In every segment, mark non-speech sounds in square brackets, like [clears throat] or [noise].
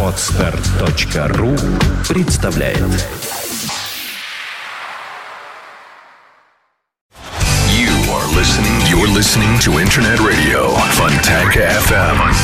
Отстар.ру представляет You are listening. You're listening to Internet Radio Fontanka FM.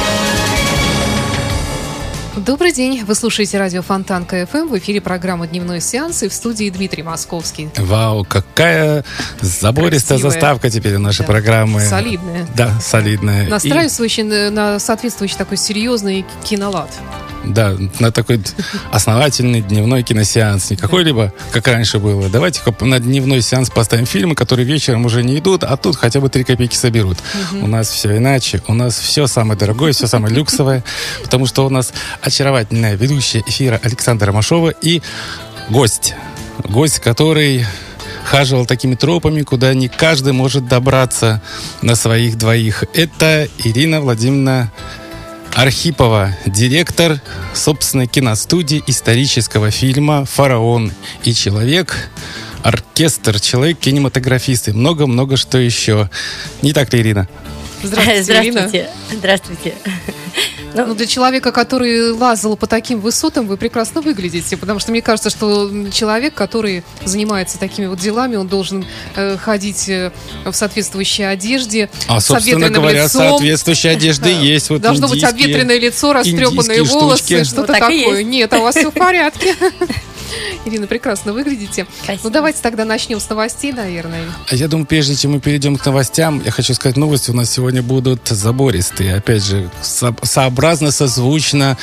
Добрый день. Вы слушаете радио Фонтан КФМ. В эфире программа «Дневной сеанс» и в студии Дмитрий Московский. Вау, какая забористая Красивая. заставка теперь у нашей Да. программы. Солидная. Да, солидная. И- Настраивающий на- на соответствующий такой серьезный кинолад. Да, на такой основательный дневной киносеанс. Не какой-либо, как раньше было. Давайте-ка на дневной сеанс поставим фильмы, которые вечером уже не идут, а тут хотя бы три копейки соберут. У нас все иначе. У нас все самое дорогое, все самое люксовое. Потому что у нас очаровательная ведущая эфира Александра Машова и гость. Гость, который хаживал такими тропами, куда не каждый может добраться на своих двоих. Это Ирина Владимировна Архипова, директор собственной киностудии исторического фильма «Фараон и человек», оркестр, человек-кинематографист и много-много что еще. Не так ли, Ирина? Здравствуйте, Ирина. Здравствуйте. Ну, для человека, который лазал по таким высотам, вы прекрасно выглядите, потому что мне кажется, что человек, который занимается такими вот делами, он должен э, ходить э, в соответствующей одежде, А, с обветренным говоря, лицом. соответствующая одежда [laughs] есть. Вот Должно быть обветренное лицо, растрепанные волосы, что-то Ну, так такое. Нет, а у вас все в порядке. [laughs] Ирина, прекрасно выглядите. Спасибо. Ну, давайте тогда начнем с новостей, наверное. А Я думаю, прежде чем мы перейдем к новостям, я хочу сказать, новости у нас сегодня будут забористые. Опять же, со- сообразно, созвучно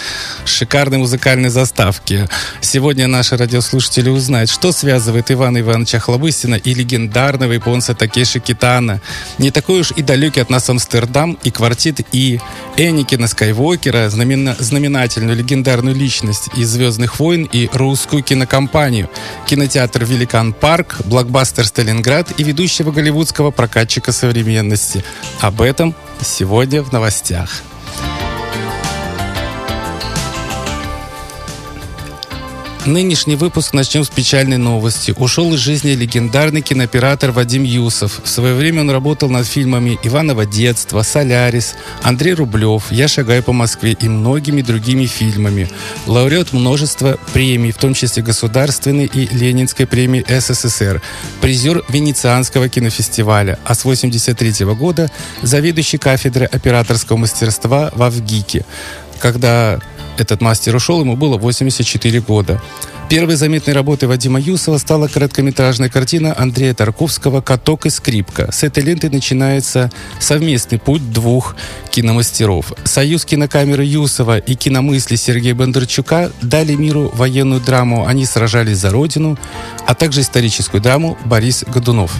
шикарной музыкальной заставке. Сегодня наши радиослушатели узнают, что связывает Ивана Ивановича Хлобыстина и легендарного японца Такеши Китана. Не такой уж и далекий от нас Амстердам и квартет И. Энникина Скайуокера, знамена- знаменательную легендарную личность из «Звездных войн» и русскую кинокомпанию, кинотеатр «Великан Парк», блокбастер «Сталинград» и ведущего голливудского прокатчика современности. Об этом сегодня в новостях. Нынешний выпуск начнем с печальной новости. Ушел из жизни легендарный кинооператор Вадим Юсов. В свое время он работал над фильмами «Иваново детство», «Солярис», «Андрей Рублев», «Я шагаю по Москве» и многими другими фильмами. Лауреат множества премий, в том числе Государственной и Ленинской премии СССР. Призер Венецианского кинофестиваля. А с 1983 года заведующий кафедрой операторского мастерства в Авгике. Когда этот мастер ушел, ему было 84 года. Первой заметной работой Вадима Юсова стала короткометражная картина Андрея Тарковского «Каток и скрипка». С этой ленты начинается совместный путь двух киномастеров. Союз кинокамеры Юсова и киномысли Сергея Бондарчука дали миру военную драму «Они сражались за Родину», а также историческую драму «Борис Годунов».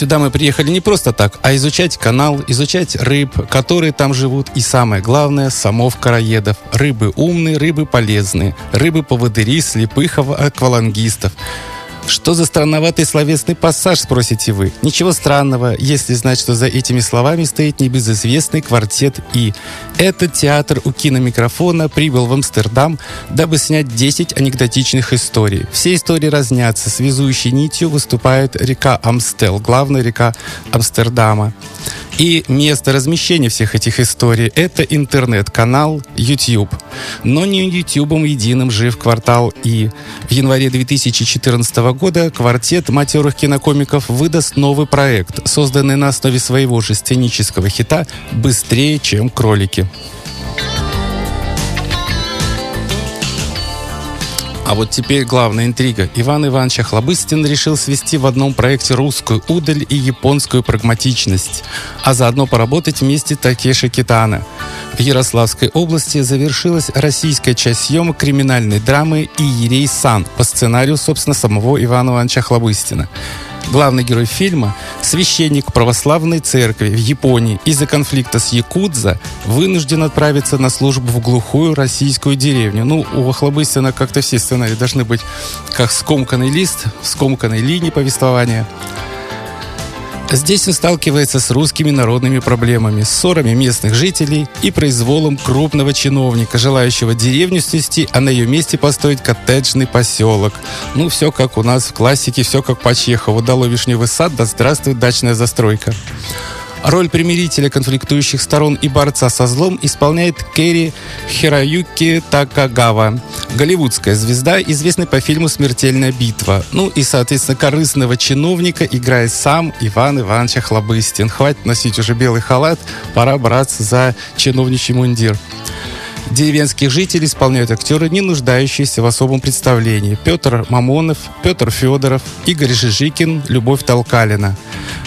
Сюда мы приехали не просто так, а изучать канал, изучать рыб, которые там живут, и самое главное, самов караедов. Рыбы умные, рыбы полезные, рыбы-поводыри, слепых аквалангистов. Что за странноватый словесный пассаж, спросите вы? Ничего странного, если знать, что за этими словами стоит небезызвестный квартет И. Этот театр у киномикрофона прибыл в Амстердам, дабы снять 10 анекдотичных историй. Все истории разнятся. Связующей нитью выступает река Амстел, главная река Амстердама. И место размещения всех этих историй – это интернет-канал YouTube. Но не YouTube единым жив квартал И. В январе 2014 года квартет матерых кинокомиков выдаст новый проект, созданный на основе своего же сценического хита «Быстрее, чем кролики». А вот теперь главная интрига. Иван Иванович Охлобыстин решил свести в одном проекте русскую удаль и японскую прагматичность, а заодно поработать вместе Такеши Китана. В Ярославской области завершилась российская часть съемок криминальной драмы «Иерей Сан» по сценарию, собственно, самого Ивана Ивановича Охлобыстина. Главный герой фильма – священник православной церкви в Японии из-за конфликта с Якудза вынужден отправиться на службу в глухую российскую деревню. Ну, у Охлобыстина как-то все сценарии должны быть как скомканный лист, скомканной линии повествования – Здесь он сталкивается с русскими народными проблемами, ссорами местных жителей и произволом крупного чиновника, желающего деревню снести, а на ее месте построить коттеджный поселок. Ну, все как у нас в классике, все как по Чехову. Дало вишневый сад, да здравствует дачная застройка. Роль примирителя конфликтующих сторон и борца со злом исполняет Кэрри Хираюки Такагава, голливудская звезда, известная по фильму «Смертельная битва». Ну и, соответственно, корыстного чиновника играет сам Иван Иванович Охлобыстин. Хватит носить уже белый халат, пора браться за чиновничий мундир. Деревенских жителей исполняют актеры, не нуждающиеся в особом представлении. Петр Мамонов, Петр Федоров, Игорь Жижикин, Любовь Толкалина.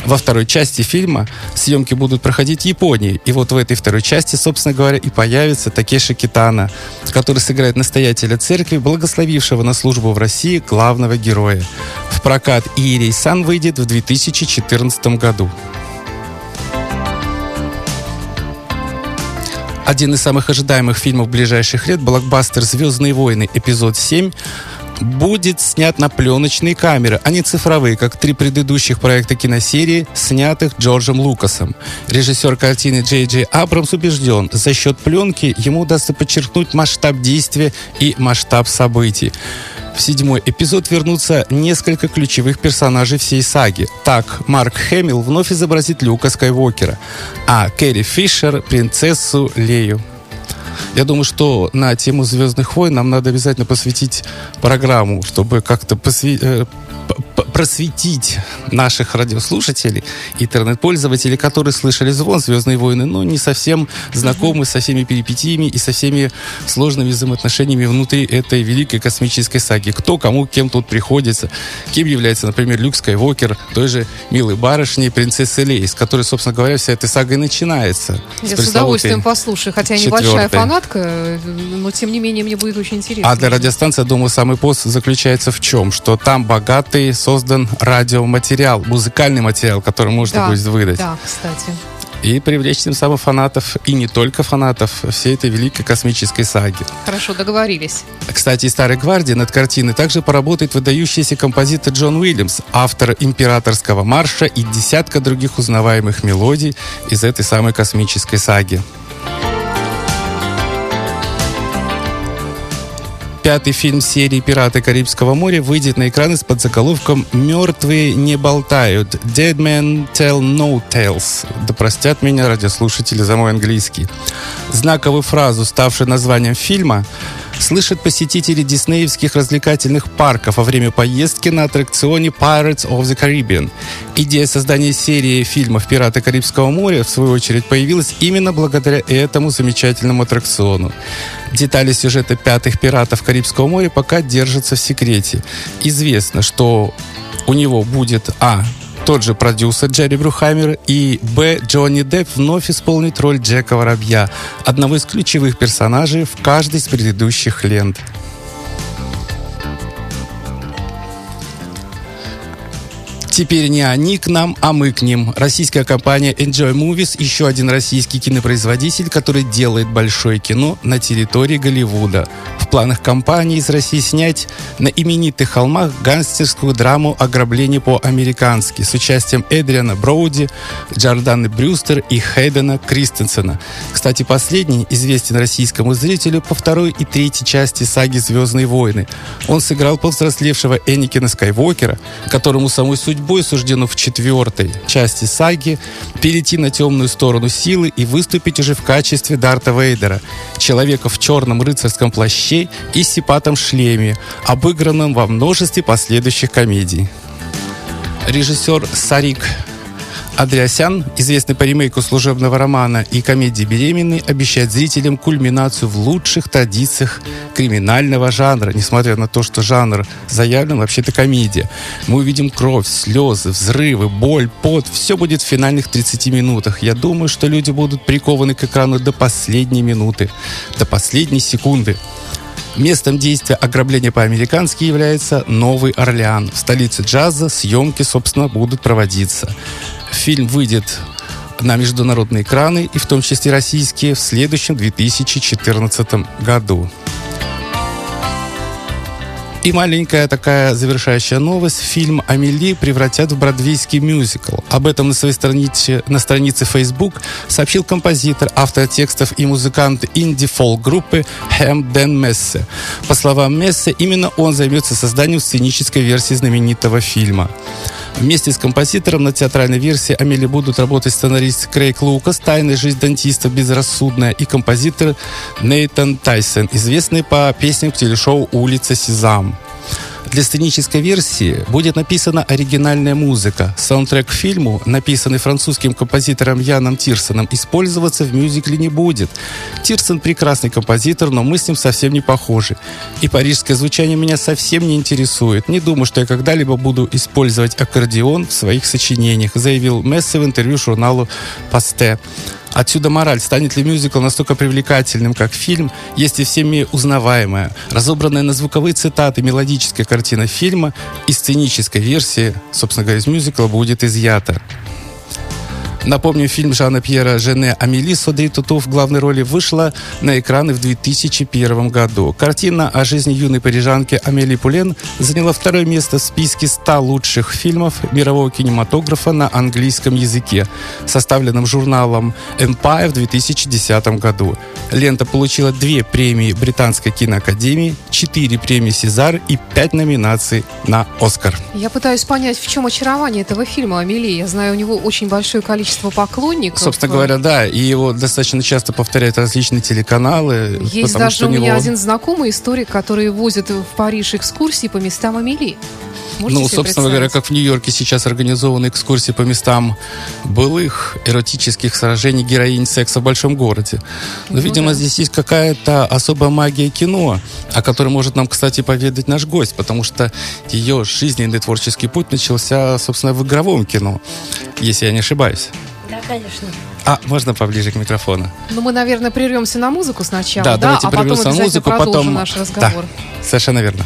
Во второй части фильма съемки будут проходить в Японии. И вот в этой второй части, собственно говоря, и появится Такеши Китана, который сыграет настоятеля церкви, благословившего на службу в России главного героя. В прокат Иерей Сан выйдет в 2014 году. Один из самых ожидаемых фильмов ближайших лет, блокбастер «Звездные войны. Эпизод 7», будет снят на пленочные камеры, а не цифровые, как три предыдущих проекта киносерии, снятых Джорджем Лукасом. Режиссер картины Джей Джей Абрамс убежден, за счет пленки ему удастся подчеркнуть масштаб действия и масштаб событий. В седьмой эпизод вернутся несколько ключевых персонажей всей саги. Так, Марк Хэмилл вновь изобразит Люка Скайуокера, а Кэрри Фишер — принцессу Лею. Я думаю, что на тему «Звездных войн» нам надо обязательно посвятить программу, чтобы как-то посвя... Просветить наших радиослушателей, интернет-пользователей, которые слышали звон «Звездные войны», но не совсем знакомы со всеми перипетиями и со всеми сложными взаимоотношениями внутри этой великой космической саги. Кто кому кем тут приходится, кем является, например, Люк Скайуокер, той же милой барышней принцессы Лей, с которой, собственно говоря, вся эта сага и начинается. Я с, с удовольствием послушаю, хотя я небольшая фанатка, но тем не менее мне будет очень интересно. А для радиостанции, я думаю, самый пост заключается в чем? Что там богатый, создан радиоматериал, музыкальный материал, который можно да, будет выдать. Да, кстати. И привлечь тем самым фанатов, и не только фанатов, всей этой великой космической саги. Хорошо, договорились. Кстати, из «Старой гвардии» над картиной также поработает выдающийся композитор Джон Уильямс, автор императорского марша и десятка других узнаваемых мелодий из этой самой космической саги. Пятый фильм серии «Пираты Карибского моря» выйдет на экраны с подзаголовком «Мертвые не болтают» «Dead men tell no tales». Да простят меня радиослушатели за мой английский. Знаковую фразу, ставшую названием фильма, слышат посетители диснеевских развлекательных парков во время поездки на аттракционе Pirates of the Caribbean. Идея создания серии фильмов «Пираты Карибского моря» в свою очередь появилась именно благодаря этому замечательному аттракциону. Детали сюжета «Пятых пиратов Карибского моря» пока держатся в секрете. Известно, что у него будет А тот же продюсер Джерри Брюхаймер и Б. Джонни Депп вновь исполнит роль Джека Воробья, одного из ключевых персонажей в каждой из предыдущих лент. Теперь не они к нам, а мы к ним. Российская компания Enjoy Movies – еще один российский кинопроизводитель, который делает большое кино на территории Голливуда. В планах компании из России снять на именитых холмах гангстерскую драму «Ограбление по-американски» с участием Эдриана Броуди, Джорданы Брюстер и Хейдена Кристенсена. Кстати, последний известен российскому зрителю по второй и третьей части саги «Звездные войны». Он сыграл повзрослевшего Энникина Скайуокера, которому самой судьбой судьбой суждено в четвертой части саги перейти на темную сторону силы и выступить уже в качестве Дарта Вейдера, человека в черном рыцарском плаще и сипатом шлеме, обыгранном во множестве последующих комедий. Режиссер Сарик Андреасян, известный по ремейку служебного романа и комедии «Беременный», обещает зрителям кульминацию в лучших традициях криминального жанра, несмотря на то, что жанр заявлен вообще-то комедия. Мы увидим кровь, слезы, взрывы, боль, пот. Все будет в финальных 30 минутах. Я думаю, что люди будут прикованы к экрану до последней минуты, до последней секунды. Местом действия ограбления по-американски является Новый Орлеан. В столице джаза съемки, собственно, будут проводиться. Фильм выйдет на международные экраны, и в том числе российские, в следующем 2014 году. И маленькая такая завершающая новость. Фильм «Амели» превратят в бродвейский мюзикл. Об этом на своей странице, на странице Facebook сообщил композитор, автор текстов и музыкант инди-фолк-группы Хэм Дэн Мессе. По словам Мессе, именно он займется созданием сценической версии знаменитого фильма. Вместе с композитором на театральной версии Амели будут работать сценарист Крейг Лукас, «Тайная жизнь дантиста. Безрассудная» и композитор Нейтан Тайсон, известный по песням телешоу «Улица Сезам». Для сценической версии будет написана оригинальная музыка. Саундтрек к фильму, написанный французским композитором Яном Тирсоном, использоваться в мюзикле не будет. Тирсон прекрасный композитор, но мы с ним совсем не похожи. И парижское звучание меня совсем не интересует. Не думаю, что я когда-либо буду использовать аккордеон в своих сочинениях, заявил Месси в интервью журналу «Пасте». Отсюда мораль. Станет ли мюзикл настолько привлекательным, как фильм, если всеми узнаваемая, разобранная на звуковые цитаты мелодическая картина фильма и сценической версии, собственно говоря, из мюзикла будет изъята. Напомню, фильм Жана Пьера «Жене Амели» с Одри Туту в главной роли вышла на экраны в 2001 году. Картина о жизни юной парижанки Амели Пулен заняла второе место в списке 100 лучших фильмов мирового кинематографа на английском языке, составленном журналом Empire в 2010 году. Лента получила две премии Британской киноакадемии, четыре премии Сезар и пять номинаций на Оскар. Я пытаюсь понять, в чем очарование этого фильма «Амели». Я знаю, у него очень большое количество поклонников. Собственно говоря, да, и его достаточно часто повторяют различные телеканалы. Есть даже у меня него- один знакомый историк, который возит в Париж экскурсии по местам Амели. Можете ну, себе собственно говоря, как в Нью-Йорке сейчас организованы экскурсии по местам былых эротических сражений героинь секса в большом городе. Но, Ну видимо, да. здесь есть какая-то особая магия кино, о которой может нам, кстати, поведать наш гость, потому что ее жизненный творческий путь начался, собственно, в игровом кино, если я не ошибаюсь. Да, конечно. А, можно поближе к микрофону? Ну, мы, наверное, прервемся на музыку сначала, да, давайте а потом обязательно музыку, продолжим потом... наш разговор. Да, совершенно верно.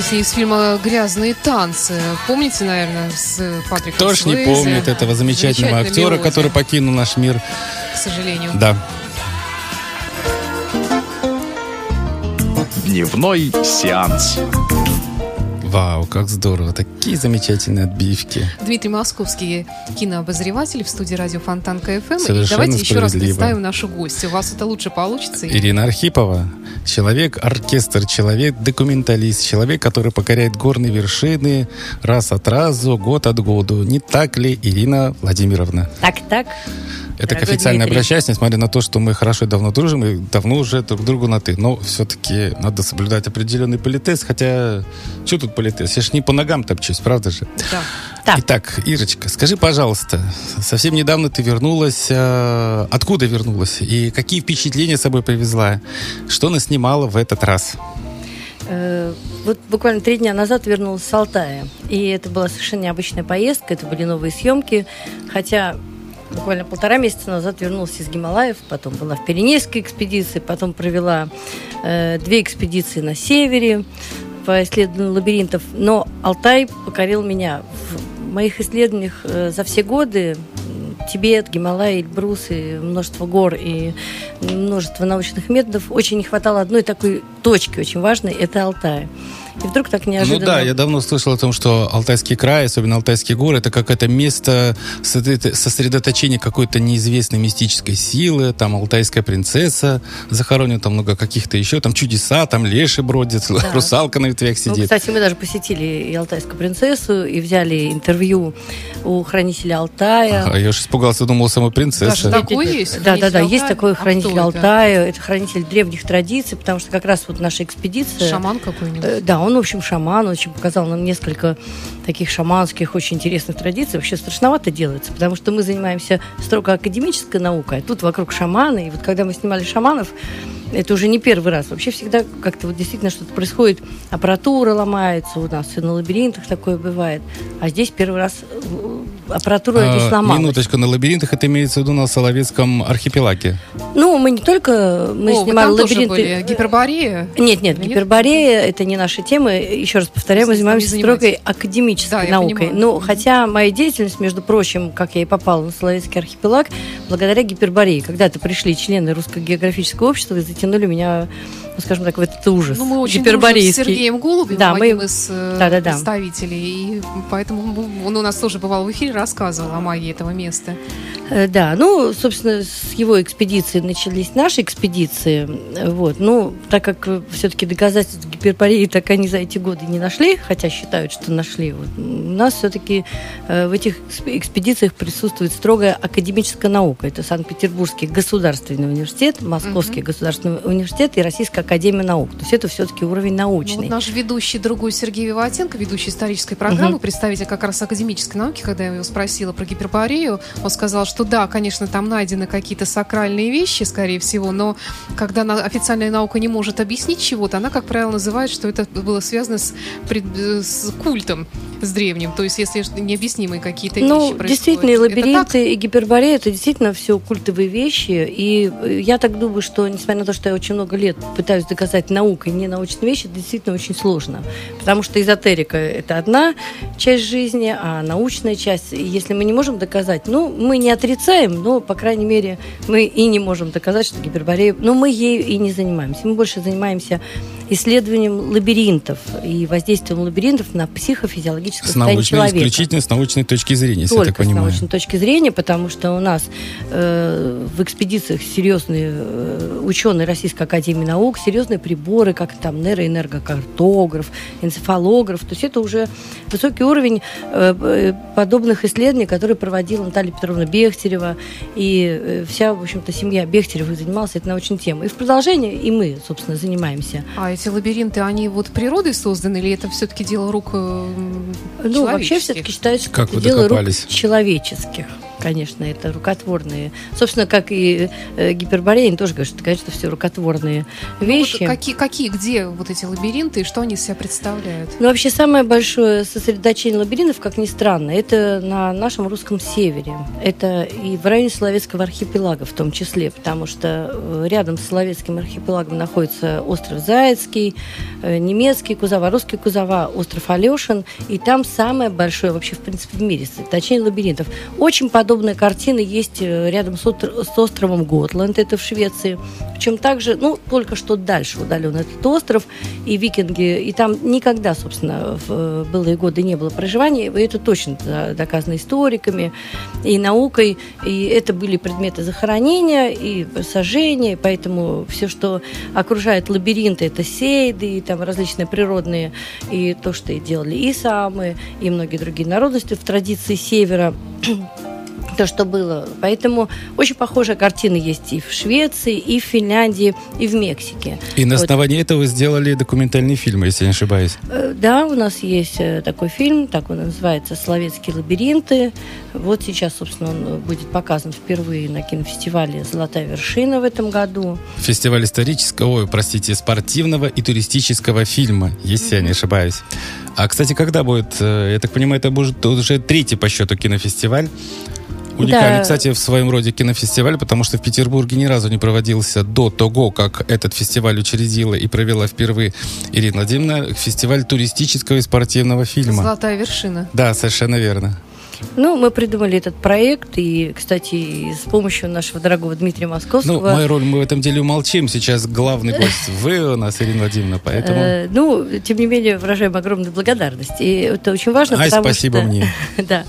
Песня из фильма «Грязные танцы». Помните, наверное, с Патриком Кто ж не помнит этого замечательного актера, мелодия, который покинул наш мир. К сожалению. Да. Дневной сеанс. Вау, как здорово. Такие замечательные отбивки. Дмитрий Московский, кинообозреватель в студии радио Фонтан КФМ. И давайте еще раз представим нашу гостью. У вас это лучше получится. Ирина Архипова. Человек-оркестр, человек-документалист, человек, который покоряет горные вершины раз от разу, год от году. Не так ли, Ирина Владимировна? Так, так. Это к Дорогой официально Дмитрий. обращаюсь, несмотря на то, что мы хорошо и давно дружим, и давно уже друг другу на «ты». Но все-таки надо соблюдать определенный политез, хотя... Что тут политез? Я ж не по ногам топчусь, правда же? Да. Так. Итак, Ирочка, скажи, пожалуйста, совсем недавно ты вернулась. э, откуда вернулась? И какие впечатления с собой привезла? Что наснимала в этот раз? Э, Вот буквально три дня назад вернулась с Алтая. И это была совершенно необычная поездка, это были новые съемки. Хотя буквально полтора месяца назад вернулась из Гималаев, потом была в Пиренейской экспедиции, потом провела э, две экспедиции на севере по исследованию лабиринтов. Но Алтай покорил меня в моих исследованиях э, за все годы. Тибет, Гималай, Эльбрус и множество гор и множество научных методов. Очень не хватало одной такой точки очень важной – это Алтай. И вдруг так неожиданно... Ну да, я давно слышал о том, что Алтайский край, особенно Алтайские горы, это какое-то место сосредо- сосредоточения какой-то неизвестной мистической силы. Там Алтайская принцесса захоронена, там много каких-то еще, там чудеса, там леши бродят, русалка на ветвях Ну, сидит. кстати, мы даже посетили и Алтайскую принцессу, и взяли интервью у хранителя Алтая. А я уж испугался, думал, самой принцессы. Даже такой есть? Да, да, да, есть такой хранитель? Алтая. Это хранитель древних традиций, потому что как раз вот наша экспедиция... Шаман какой-нибудь? Э, Да, он, в общем, шаман, он очень показал нам несколько таких шаманских, очень интересных традиций. Вообще страшновато делается, потому что мы занимаемся строго академической наукой, а тут вокруг шаманы. И вот когда мы снимали шаманов, это уже не первый раз. Вообще всегда как-то вот действительно что-то происходит. Аппаратура ломается у нас, и на лабиринтах такое бывает. А здесь первый раз аппаратура А, не сломалась. Минуточку, на лабиринтах это имеется в виду на Соловецком архипелаге. Ну, мы не только мы О, снимали там тоже лабиринты. были? Гиперборея? Нет, нет, Нет? гиперборея это не наша тема. Еще раз повторяю, мы занимаемся строгой академической Да, наукой. Ну, хотя моя деятельность, между прочим, как я и попала на Соловецкий архипелаг, благодаря гиперборее. Когда-то пришли члены Русского географического общества и затянули меня, ну, скажем так, в этот ужас. Ну, мы очень с. Сергеем Голубевым, Да, мы- одним из э, Да-да-да. представителей. И поэтому он у нас тоже бывал в эфире, рассказывал о магии этого места. Э, Да, ну, собственно, с его экспедиции начались наши экспедиции. Э, Вот. Ну, так как все-таки доказательств гипербореи так они за эти годы не нашли, хотя считают, что нашли, вот, у нас все-таки в этих эксп- экспедициях присутствует строгая академическая наука. Это Санкт-Петербургский государственный университет, Московский государственный университет и Российская академия наук. То есть это все-таки уровень Ну, научный. вот наш ведущий, другой Сергей Виватенко, ведущий исторической программы, Мгм. представитель как раз академической науки, когда я его спросила про гиперборею, он сказал, что да, конечно, там найдены какие-то сакральные вещи, скорее всего, но когда на- официальная наука не может объяснить чего-то, она, как правило, называет, что это было связано с, пред- с культом, с древним. То есть, если необъяснимые какие-то Ну, вещи происходят. действительно, и лабиринты, и гиперборея это действительно все культовые вещи. И я так думаю, что, несмотря на то, что я очень много лет пытаюсь доказать наукой не научные вещи, это действительно очень сложно. Потому что эзотерика это одна часть жизни, а научная часть, если мы не можем доказать, ну, мы не отрицаем, но, по крайней мере, мы и не можем доказать, что гиперборея, но мы ею и не занимаемся. Мы больше занимаемся исследованием лабиринтов и воздействием лабиринтов на психофизиологическое С состояние научной, человека исключительно с научной точки зрения, если я только так с понимаю. научной точки зрения, потому что у нас э, в экспедициях серьезные э, ученые Российской Академии Наук, серьезные приборы, как там нейроэнергокартограф, энцефалограф. То есть это уже высокий уровень э, э, подобных исследований, которые проводила Наталья Петровна Бехтерева. И э, вся, в общем-то, семья Бехтеревых занималась этой научной темой. И в продолжение и мы, собственно, занимаемся. А эти лабиринты, они вот природой созданы, или это все-таки дело рук э, Ну, вообще человеческих? все-таки считается, Как это вы дело рук докопались? человеческих. Конечно, это рукотворные. Собственно, как и э, тоже говорят, что, конечно, все рукотворные Ну, вещи. вот какие, какие, где вот эти лабиринты и что они из себя представляют? Ну, вообще, самое большое сосредоточение лабиринтов, как ни странно, это на нашем русском севере. Это и в районе Соловецкого архипелага в том числе, потому что э, рядом с Соловецким архипелагом находится остров Заяцкий, э, немецкий Кузова, русский Кузова, остров Алешин. И там самое большое вообще, в принципе, в мире сосредоточение лабиринтов. Очень подобная картина есть э, рядом с, с островом Готланд, это в Швеции. Причем также, ну, только что дальше удален этот остров, и викинги, и там никогда, собственно, в э, былые годы не было проживания, и это точно доказано историками и наукой, и это были предметы захоронения и сожжения, поэтому все, что окружает лабиринты, это сейды, и там различные природные, и то, что и делали и самы, и многие другие народности в традиции севера, [clears throat] то, что было. Поэтому очень похожая картина есть и в Швеции, и в Финляндии, и в Мексике. И на Вот. основании этого сделали документальный фильм, если я не ошибаюсь. Э, Да, у нас есть э, такой фильм, так он называется «Словецкие лабиринты». Вот сейчас, собственно, он э, будет показан впервые на кинофестивале «Золотая вершина» в этом году. Фестиваль исторического, ой, простите, спортивного и туристического фильма, если я не ошибаюсь. А, кстати, когда будет, я так понимаю, это будет уже третий по счету кинофестиваль. Уникальный, Да. кстати, в своем роде кинофестиваль, потому что в Петербурге ни разу не проводился до того, как этот фестиваль учредила и провела впервые Ирина Владимировна, фестиваль туристического и спортивного фильма. Золотая вершина. Да, совершенно верно. Ну, мы придумали этот проект, и, кстати, с помощью нашего дорогого Дмитрия Ну, Московского... мою роль мы в этом деле умолчим. Сейчас главный гость [laughs] вы у нас, Ирина Владимировна, поэтому... Э, ну, тем не менее, выражаем огромную благодарность. И это очень важно, Ай, спасибо что... мне. [laughs] Да.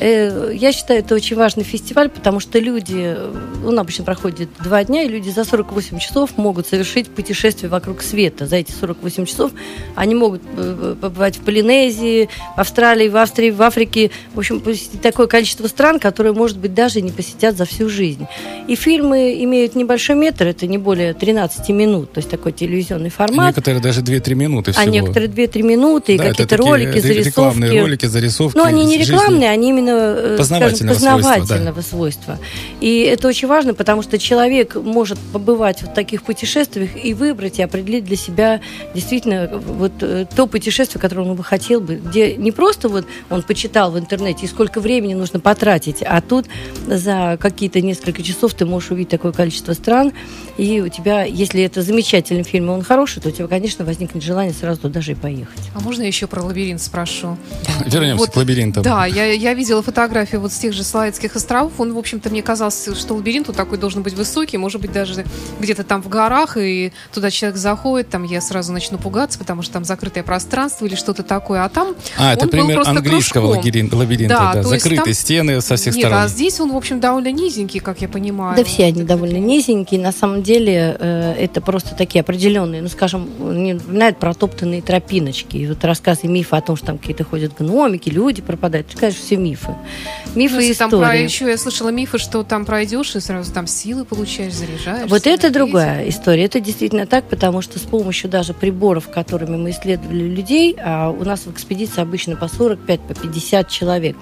Э, Я считаю, это очень важный фестиваль, потому что люди, э, он обычно проходит два дня, и люди за 48 часов могут совершить путешествие вокруг света. За эти 48 часов они могут э, побывать в Полинезии, в Австралии, в Австрии, в Африке. В общем, посетить такое количество стран, которые, может быть, даже не посетят за всю жизнь. И фильмы имеют небольшой метр, это не более 13 минут, то есть такой телевизионный формат. Некоторые даже 2-3 минуты всего. А некоторые 2-3 минуты, и Да, это какие-то ролики, зарисовки. Рекламные ролики, зарисовки. Ну, они не из жизни. рекламные, они именно э, Познавательного скажем, свойства, познавательного свойства. И это очень важно, потому что человек может побывать в таких путешествиях и выбрать и определить для себя действительно вот э, то путешествие, которое он бы хотел бы, где не просто вот он почитал в интернете и сколько времени нужно потратить, а тут за какие-то несколько часов ты можешь увидеть такое количество стран, и у тебя, если это замечательный фильм, и он хороший, то у тебя, конечно, возникнет желание сразу туда даже и поехать. А можно я еще про лабиринт спрошу? Вернемся Вот, к лабиринтам. Да, я, я видела фотографии вот с тех же Славянских островов. Он, в общем-то, мне казалось, что лабиринт вот такой должен быть высокий, может быть, даже где-то там в горах, и туда человек заходит, там я сразу начну пугаться, потому что там закрытое пространство или что-то такое. А там А, это он был пример просто английского кружком. лабиринта, Да, да. то есть Закрытые там- стены со всех Нет, сторон. а здесь он, в общем, довольно низенький, как я понимаю. Да все они довольно низенькие. На самом деле э, это просто такие определенные, ну, скажем, мне напоминают протоптанные тропиночки. И вот рассказы мифы о том, что там какие-то ходят гномики, люди пропадают. Это, конечно, все мифы. Мифы Ну, и если там про, истории. еще я слышала мифы, что там пройдешь и сразу там силы получаешь, заряжаешь. Вот это другая история. Это действительно так, потому что с помощью даже приборов, которыми мы исследовали людей, а у нас в экспедиции обычно по 45, по 50 человек.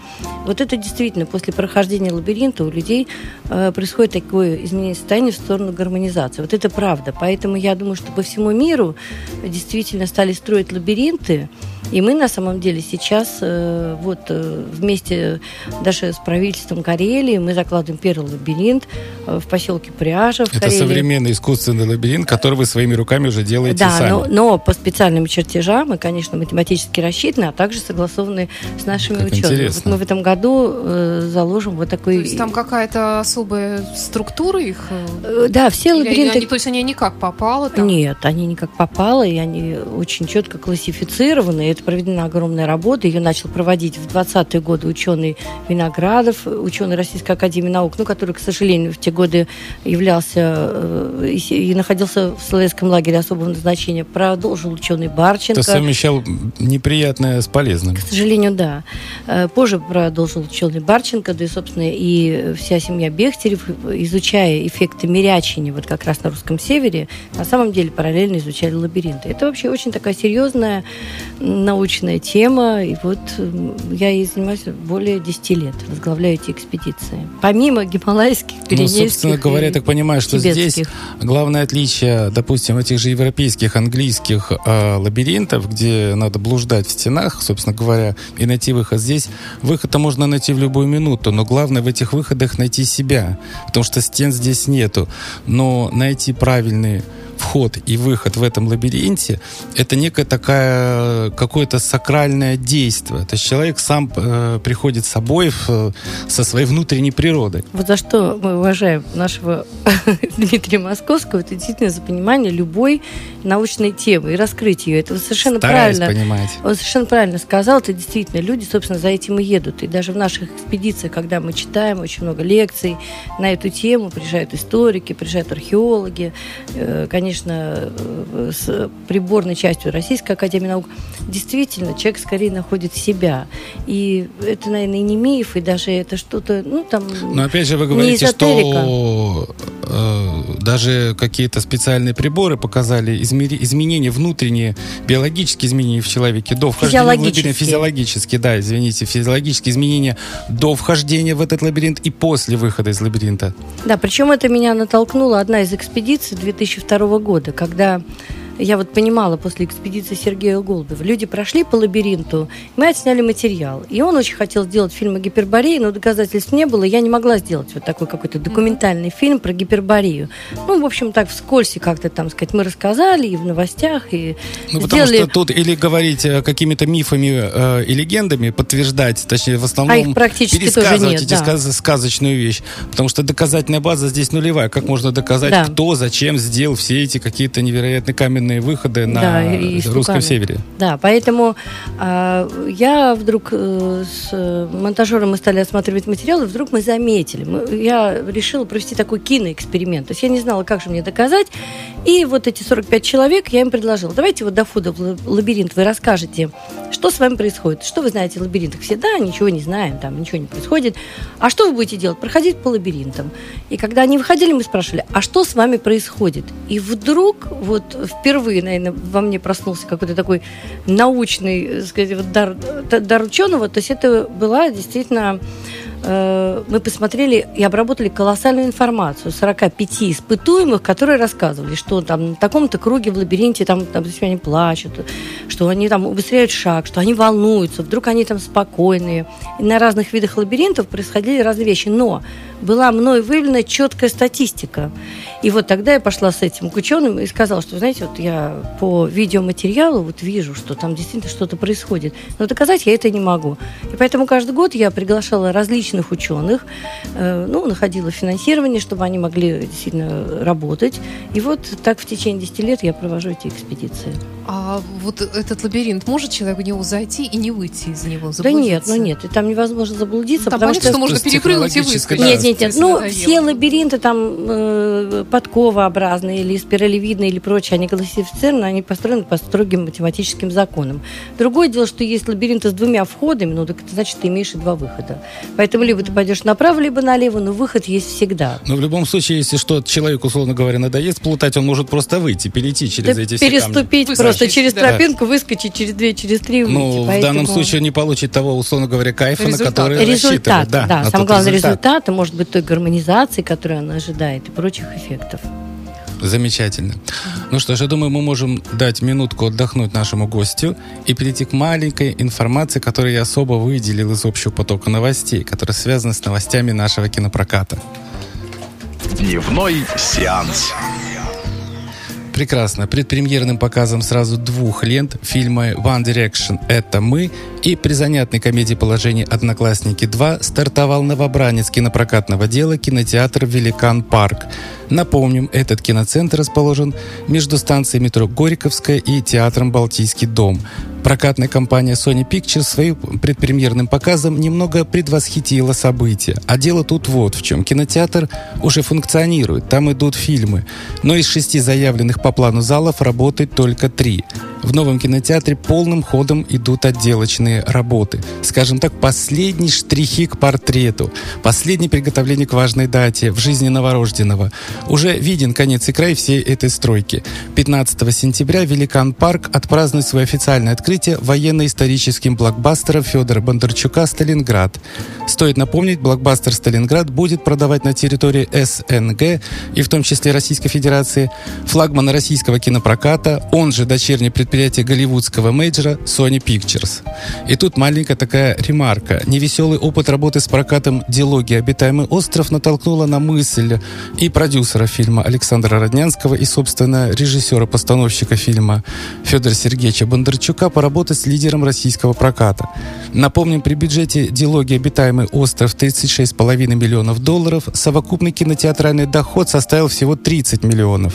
Вот это действительно после прохождения лабиринта у людей э, происходит такое изменение состояния в сторону гармонизации. Вот это правда. Поэтому я думаю, что по всему миру действительно стали строить лабиринты, и мы на самом деле сейчас э, вот э, вместе даже с правительством Карелии мы закладываем первый лабиринт э, в поселке Пряжа в Это Карелии. современный искусственный лабиринт, который вы своими руками уже делаете Да, сами. но, но по специальным чертежам и, конечно, математически рассчитаны, а также согласованы с нашими Как учеными. интересно. Вот мы в этом году э, заложим вот То такой... есть там какая-то особая структура их? Да, все или лабиринты... они- то есть они никак попало там? Нет, они не как попало, и они очень четко классифицированы. Это проведена огромная работа. Ее начал проводить в 20-е годы ученый Виноградов, ученый Российской Академии Наук, ну, который, к сожалению, в те годы являлся э, и, находился в Соловецком лагере особого назначения. Продолжил ученый Барченко. Ты совмещал неприятное с полезным. К сожалению, да. Э, Позже продолжил ученый Барченко, да и, собственно, и вся семья Бехтерев, изучая эффекты мирячения вот как раз на русском севере, на самом деле параллельно изучали лабиринты. Это вообще очень такая серьезная научная тема, и вот м, я ей занимаюсь более 10 лет, возглавляю эти экспедиции. Помимо гималайских, Ну, пиренейских собственно говоря, я так понимаю, что здесь тибетских. главное отличие, допустим, этих же европейских, английских э, лабиринтов, где надо блуждать в стенах, собственно говоря, и найти выход. Здесь выход-то можно найти в любую минуту, но главное в этих выходах найти себя, потому что стен здесь нету. Но найти правильный вход и выход в этом лабиринте это некое такая какое-то сакральное действие. То есть человек сам э, приходит с собой в, э, со своей внутренней природой. Вот за что мы уважаем нашего [laughs] Дмитрия Московского, это действительно за понимание любой научной темы и раскрыть ее. Это вы совершенно Стараюсь правильно. понимать. Он совершенно правильно сказал, это действительно люди, собственно, за этим и едут. И даже в наших экспедициях, когда мы читаем очень много лекций на эту тему, приезжают историки, приезжают археологи, э, конечно, э, с приборной частью Российской Академии Наук, действительно, человек скорее находит себя. И это, наверное, и не миф, и даже это что-то, ну, там... Но опять же вы не говорите, что э, даже какие-то специальные приборы показали измери- изменения внутренние, биологические изменения в человеке до вхождения в лабиринт. Физиологические. Да, извините, физиологические изменения до вхождения в этот лабиринт и после выхода из лабиринта. Да, причем это меня натолкнула одна из экспедиций 2002 года, когда я вот понимала после экспедиции Сергея Голубева. Люди прошли по лабиринту, мы отсняли материал. И он очень хотел сделать фильм о гиперборее, но доказательств не было. Я не могла сделать вот такой какой-то документальный фильм про гиперборию. Ну, в общем, так вскользь как-то там сказать, мы рассказали и в новостях, и Ну, потому сделали... что тут или говорить э, какими-то мифами э, и легендами, подтверждать, точнее, в основном А их практически тоже пересказывать нет, эти да. сказ- сказочную вещь. Потому что доказательная база здесь нулевая. Как можно доказать, Да. кто, зачем сделал все эти какие-то невероятные каменные выходы на Да, и русском севере? Да, поэтому а, я вдруг э, с э, монтажером мы стали осматривать материалы, вдруг мы заметили. Мы- я решила провести такой киноэксперимент. То есть я не знала, как же мне доказать. И вот эти 45 человек я им предложила. Давайте вот до входа в ла- лабиринт вы расскажете, что с вами происходит. Что вы знаете о лабиринтах? Все, да, ничего не знаем, там ничего не происходит. А что вы будете делать? Проходить по лабиринтам. И когда они выходили, мы спрашивали, а что с вами происходит? И вдруг, вот впервые, наверное, во мне проснулся какой-то такой научный, э, сказать, вот дар, д- дар ученого. То есть это была действительно э, мы посмотрели и обработали колоссальную информацию 45 испытуемых, которые рассказывали, что там на таком-то круге в лабиринте там, там допустим, они плачут, что они там убыстряют шаг, что они волнуются, вдруг они там спокойные. И на разных видах лабиринтов происходили разные вещи. Но была мной выявлена четкая статистика. И вот тогда я пошла с этим к ученым и сказала, что, знаете, вот я по видеоматериалу вот вижу, что там действительно что-то происходит. Но доказать я это не могу. И поэтому каждый год я приглашала различных ученых, э, ну, находила финансирование, чтобы они могли действительно работать. И вот так в течение 10 лет я провожу эти экспедиции. А вот этот лабиринт, может человек в него зайти и не выйти из него? Да нет, заблудиться? ну нет, и там невозможно заблудиться, Ну, там потому понятно, что... что можно перепрыгнуть и выскочить. Нет, нет, нет. Ну, надоело. все лабиринты там э, подковообразные или спиралевидные или прочие, они классифицированы, они построены по строгим математическим законам. Другое дело, что есть лабиринты с двумя входами, ну, так это значит, ты имеешь и два выхода. Поэтому либо ты пойдешь направо, либо налево, но выход есть всегда. Но в любом случае, если что, человеку, условно говоря, надоест плутать, он может просто выйти, перейти через Да эти все камни. переступить Выскочить, просто через да. тропинку, выскочить через две, через три, выйти. Ну, в Поэтому- данном случае он не получит того, условно говоря, кайфа, на Результат. который Результат, рассчитывает. да, на самый тот главный результат, может быть той гармонизации, которую он ожидает, и прочих эффектов. Замечательно. Ну что ж, я думаю, мы можем дать минутку отдохнуть нашему гостю и перейти к маленькой информации, которую я особо выделил из общего потока новостей, которая связана с новостями нашего кинопроката. Дневной сеанс. Прекрасно. Предпремьерным показом сразу двух лент фильма One Direction «Это мы» и при занятной комедии положения «Одноклассники 2» стартовал новобранец кинопрокатного дела кинотеатр «Великан Парк». Напомним, этот киноцентр расположен между станцией метро Горьковская и театром «Балтийский дом». Прокатная компания Sony Pictures своим предпремьерным показом немного предвосхитила события. А дело тут вот в чем. Кинотеатр уже функционирует, там идут фильмы. Но из шести заявленных по плану залов работает только три. В новом кинотеатре полным ходом идут отделочные работы. Скажем так, последние штрихи к портрету, последнее приготовление к важной дате в жизни новорожденного. Уже виден конец и край всей этой стройки. 15 сентября Великан Парк отпразднует свое официальное открытие военно-историческим блокбастером Федора Бондарчука «Сталинград». Стоит напомнить, блокбастер «Сталинград» будет продавать на территории СНГ и в том числе Российской Федерации флагмана российского кинопроката, он же дочернее предприятие голливудского мейджора Sony Pictures. И тут маленькая такая ремарка. Невеселый опыт работы с прокатом «Диалоги. Обитаемый остров» натолкнула на мысль и продюсера фильма Александра Роднянского, и, собственно, режиссера-постановщика фильма Федора Сергеевича Бондарчука поработать с лидером российского проката. Напомним, при бюджете «Диалоги. Обитаемый остров» 36,5 миллионов долларов совокупный кинотеатральный доход составил всего 30 миллионов.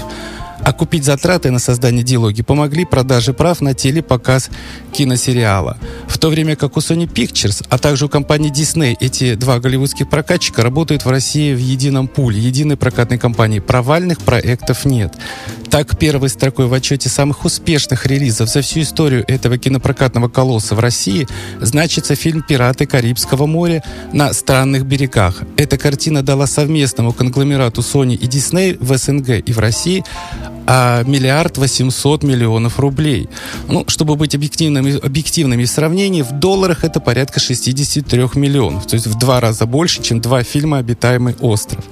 А купить затраты на создание диалоги помогли продажи прав на телепоказ киносериала. В то время как у Sony Pictures, а также у компании Disney эти два голливудских прокатчика работают в России в едином пуле, единой прокатной компании. Провальных проектов нет. Так, первой строкой в отчете самых успешных релизов за всю историю этого кинопрокатного колосса в России значится фильм «Пираты Карибского моря» на странных берегах. Эта картина дала совместному конгломерату Sony и Disney в СНГ и в России а миллиард восемьсот миллионов рублей. Ну, чтобы быть объективными, объективными в сравнении, в долларах это порядка 63 миллионов. То есть в два раза больше, чем два фильма «Обитаемый остров».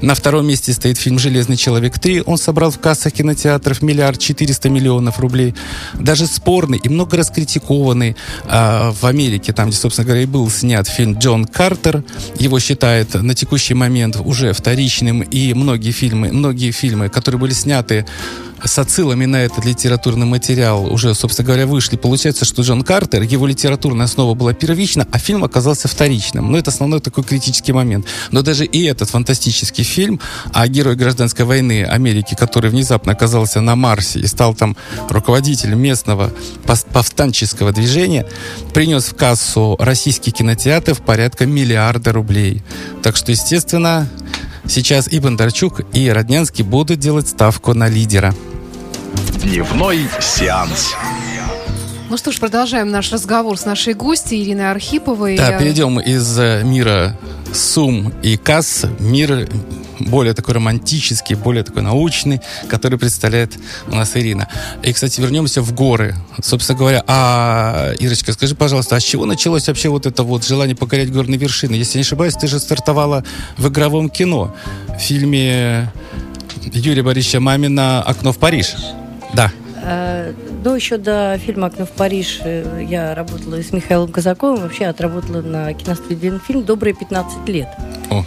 На втором месте стоит фильм «Железный человек 3». Он собрал в кассах кинотеатров миллиард четыреста миллионов рублей. Даже спорный и много раскритикованный а, в Америке, там, где, собственно говоря, и был снят фильм «Джон Картер». Его считают на текущий момент уже вторичным, и многие фильмы, многие фильмы, которые были сняты с отсылами на этот литературный материал уже, собственно говоря, вышли. Получается, что Джон Картер, его литературная основа была первична, а фильм оказался вторичным. Ну, это основной такой критический момент. Но даже и этот фантастический фильм о герое гражданской войны Америки, который внезапно оказался на Марсе и стал там руководителем местного повстанческого движения, принес в кассу российский кинотеатр в порядка миллиарда рублей. Так что, естественно, сейчас и Бондарчук, и Роднянский будут делать ставку на лидера. Дневной сеанс. Ну что ж, продолжаем наш разговор с нашей гостьей Ириной Архиповой. Да, перейдем из э, мира сумм и касс в мир более такой романтический, более такой научный, который представляет у нас Ирина. И, кстати, вернемся в горы. Собственно говоря, а, Ирочка, скажи, пожалуйста, а с чего началось вообще вот это вот желание покорять горные вершины? Если не ошибаюсь, ты же стартовала в игровом кино, в фильме Юрия Борисовича Мамина «Окно в Париж». Да. Э, Ну, еще до фильма «Окно в Париж» э, я работала с Михаилом Казаковым. Вообще отработала на киностудии «Ленфильм» добрые 15 лет. О.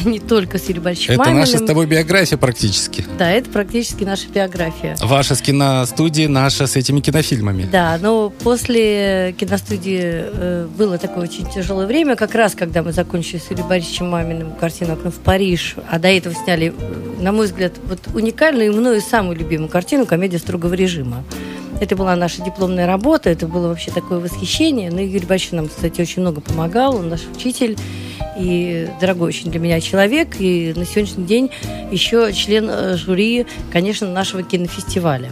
[laughs] Не только с Юрием Борисовичем Это наша с тобой биография практически. Да, это практически наша биография. Ваша с киностудии, наша с этими кинофильмами. Да, но после киностудии э, было такое очень тяжелое время, как раз когда мы закончили с Юрием Борисовичем Маминым картину «Окно в Париж», а до этого сняли, э, на мой взгляд, вот уникальную и мною самую любимую картину «Комедия строгого режима». Это была наша дипломная работа, это было вообще такое восхищение. Ну, Юрий Борисович нам, кстати, очень много помогал, он наш учитель и дорогой очень для меня человек, и на сегодняшний день еще член э, жюри, конечно, нашего кинофестиваля.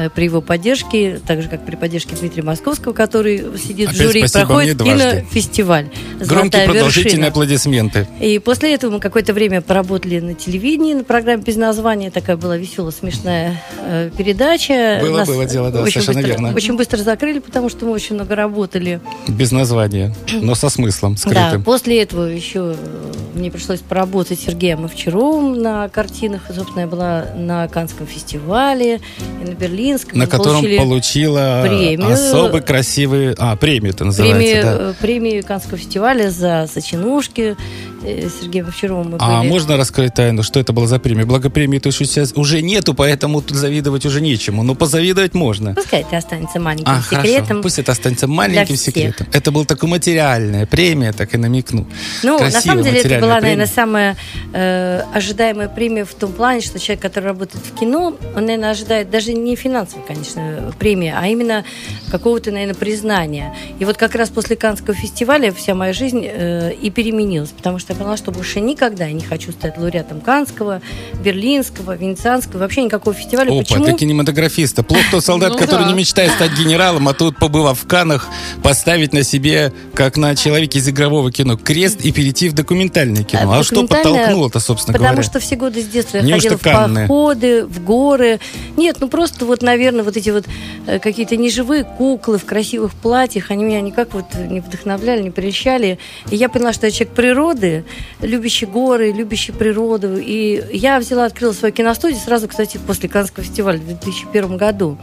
Э, При его поддержке, так же, как при поддержке Дмитрия Московского, который сидит Опять в жюри, проходит кинофестиваль. Громкие «Золотая продолжительные вершина». аплодисменты. И после этого мы какое-то время поработали на телевидении, на программе без названия. Такая была веселая, смешная э, передача. Было, Нас было дело, да, совершенно быстро, верно. Очень быстро закрыли, потому что мы очень много работали. Без названия, но со смыслом [clears throat] Да, скрытым. после этого еще э, мне пришлось поработать с Сергеем Овчаровым на картинах. Собственно, я была на Канском фестивале и на Берлинском. на котором получила премию. особый красивый... А, премию это называется, премию, да. э, премию Канского фестиваля за сочинушки Сергеем Овчаровым. мы А были. можно раскрыть тайну, что это была за премия? Благо премии то есть сейчас уже нету, поэтому тут завидовать уже нечему. Но позавидовать можно. Пускай это останется маленьким А, хорошо. секретом. Пусть это останется маленьким секретом. Это была такая материальная премия, так и намекну. Ну, на Красивая самом деле, это была, премия. наверное, самая э, ожидаемая премия в том плане, что человек, который работает в кино, он, наверное, ожидает даже не финансовой, конечно, премии, а именно какого-то, наверное, признания. И вот как раз после Каннского фестиваля вся моя жизнь э, и переменилась, потому что я поняла, что больше никогда я не хочу стать лауреатом Канского, Берлинского, Венецианского, вообще никакого фестиваля. Опа, Почему? ты кинематографист. Плохо тот солдат, Ну который да. не мечтает стать генералом, а тут, побывав в Канах, поставить на себе, как на человеке из игрового кино, крест и перейти в документальное кино. А, в что подтолкнуло-то, собственно Потому говоря? что все годы с детства я ходила в Канны? походы, в горы. Нет, ну просто вот, наверное, вот эти вот э, какие-то неживые куклы в красивых платьях, они меня никак вот не вдохновляли, не прельщали. И я поняла, что я человек природы, любящий горы, любящий природу. И я взяла, открыла свою киностудию сразу, кстати, после Каннского фестиваля в 2001 году.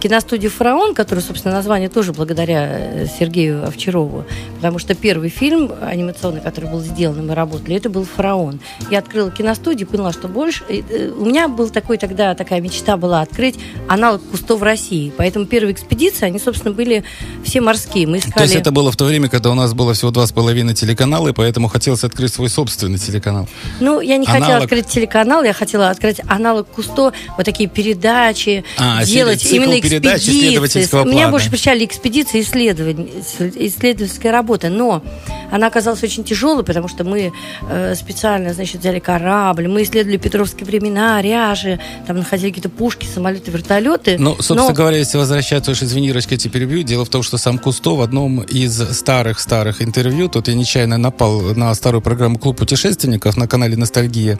Киностудию «Фараон», которая, собственно, название тоже благодаря э, Сергею Овчарову, потому что первый фильм анимационный, который был сделан, и мы работали, это был «Фараон». Я открыла киностудию, поняла, что больше... э, э, У меня был такой тогда, такая мечта была открыть аналог Кусто в России. Поэтому первые экспедиции, они, собственно, были все морские. Мы искали... То есть это было в то время, когда у нас было всего два с половиной телеканала, и поэтому хотелось открыть свой собственный телеканал. Ну, я не хотела Аналог. открыть телеканал, я хотела открыть аналог Кусто, вот такие передачи, А, делать цикл именно передач исследовательского Меня плана. больше причали экспедиции исследовательская работа, но она оказалась очень тяжелой, потому что мы э, специально, значит, взяли корабль, мы исследовали Петровские времена, ряжи, там находили какие-то пушки, самолеты, вертолеты. Ну, собственно Но- говоря, если возвращаться, уж извини, Ирочка, я тебя перебью. Дело в том, что сам Кусто в одном из старых-старых интервью, тут я нечаянно напал на старую программу «Клуб путешественников» на канале «Ностальгия»,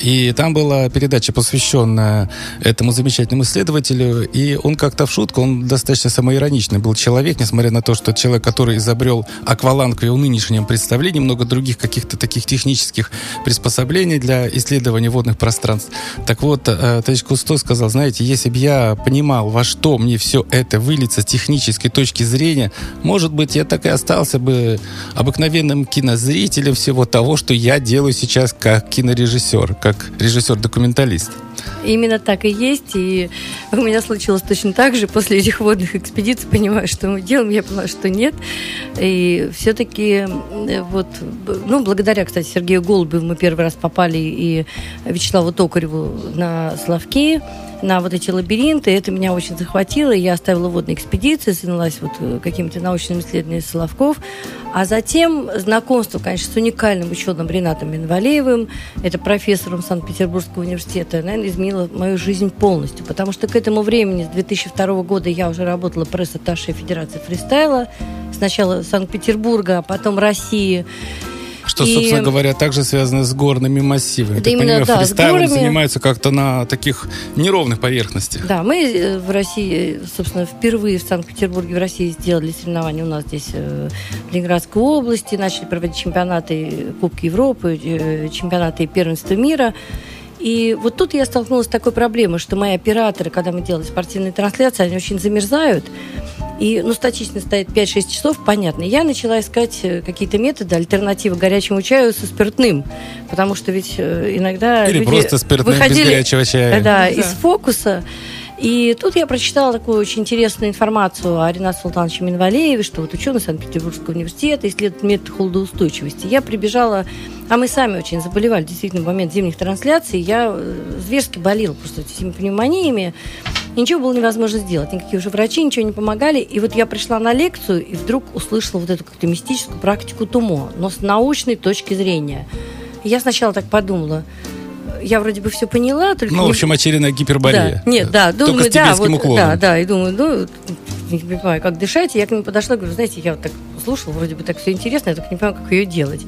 и там была передача, посвященная этому замечательному исследователю, и он как-то в шутку, он достаточно самоироничный был человек, несмотря на то, что человек, который изобрел акваланг в его нынешнем представлении, много других каких-то таких технических приспособлений для исследования водных пространств. Так вот, э, товарищ Кусто сказал, знаете, если бы я понимал, во что мне все это выльется с технической точки зрения, может быть, я так и остался бы обыкновенным кинозрителем всего того, что я делаю сейчас как кинорежиссер, как режиссер-документалист. Именно так и есть. И у меня случилось точно так же. После этих водных экспедиций понимаю, что мы делаем. Я поняла, что нет. И все-таки вот, б- ну, благодаря, кстати, Сергею Голубеву мы первый раз попали и Вячеславу Токареву на Славки, на вот эти лабиринты. Это меня очень захватило. Я оставила водные экспедиции, занялась вот э, какими-то научными исследованиями Соловков. А затем знакомство, конечно, с уникальным ученым Ренатом Минвалеевым, это профессором Санкт-Петербургского университета, наверное, изменило мою жизнь полностью. Потому что к этому времени, с 2002 года, я уже работала пресс-атташе Федерации фристайла. Сначала Санкт-Петербурга, а потом России. Что, И- собственно говоря, также связано с горными массивами. Да Я именно, понимаю, да, с фристайлом горами. занимаются как-то на таких неровных поверхностях. Да, мы э, в России, собственно, впервые в Санкт-Петербурге в России сделали соревнования у нас здесь э, в Ленинградской области, начали проводить чемпионаты Кубки Европы, э, чемпионаты первенства мира. И вот тут я столкнулась с такой проблемой, что мои операторы, когда мы делали спортивные трансляции, они очень замерзают. И, ну, статично стоит 5-6 часов, понятно. Я начала искать э, какие-то методы, альтернативы горячему чаю со спиртным. Потому что ведь э, иногда Или люди просто спиртным без выходили, горячего чая. Да, Да. из фокуса. И тут я прочитала такую очень интересную информацию о Ренате Султановиче Минвалееве, что вот ученый Санкт-Петербургского университета исследует метод холодоустойчивости. Я прибежала, а мы сами очень заболевали, действительно, в момент зимних трансляций. Я э, зверски болела просто этими пневмониями. И ничего было невозможно сделать. Никакие уже врачи ничего не помогали. И вот я пришла на лекцию и вдруг услышала вот эту как-то мистическую практику ТУМО, но с научной точки зрения. И я сначала так подумала, я вроде бы все поняла, только... Ну, в не- общем, очередная гипербория. да. Нет, да, Только думаю, с да, вот, уклоном. да, да, и думаю, ну, не понимаю, как дышать. И я к нему подошла, говорю, знаете, я вот так слушала, вроде бы так все интересно, я только не понимаю, как ее делать.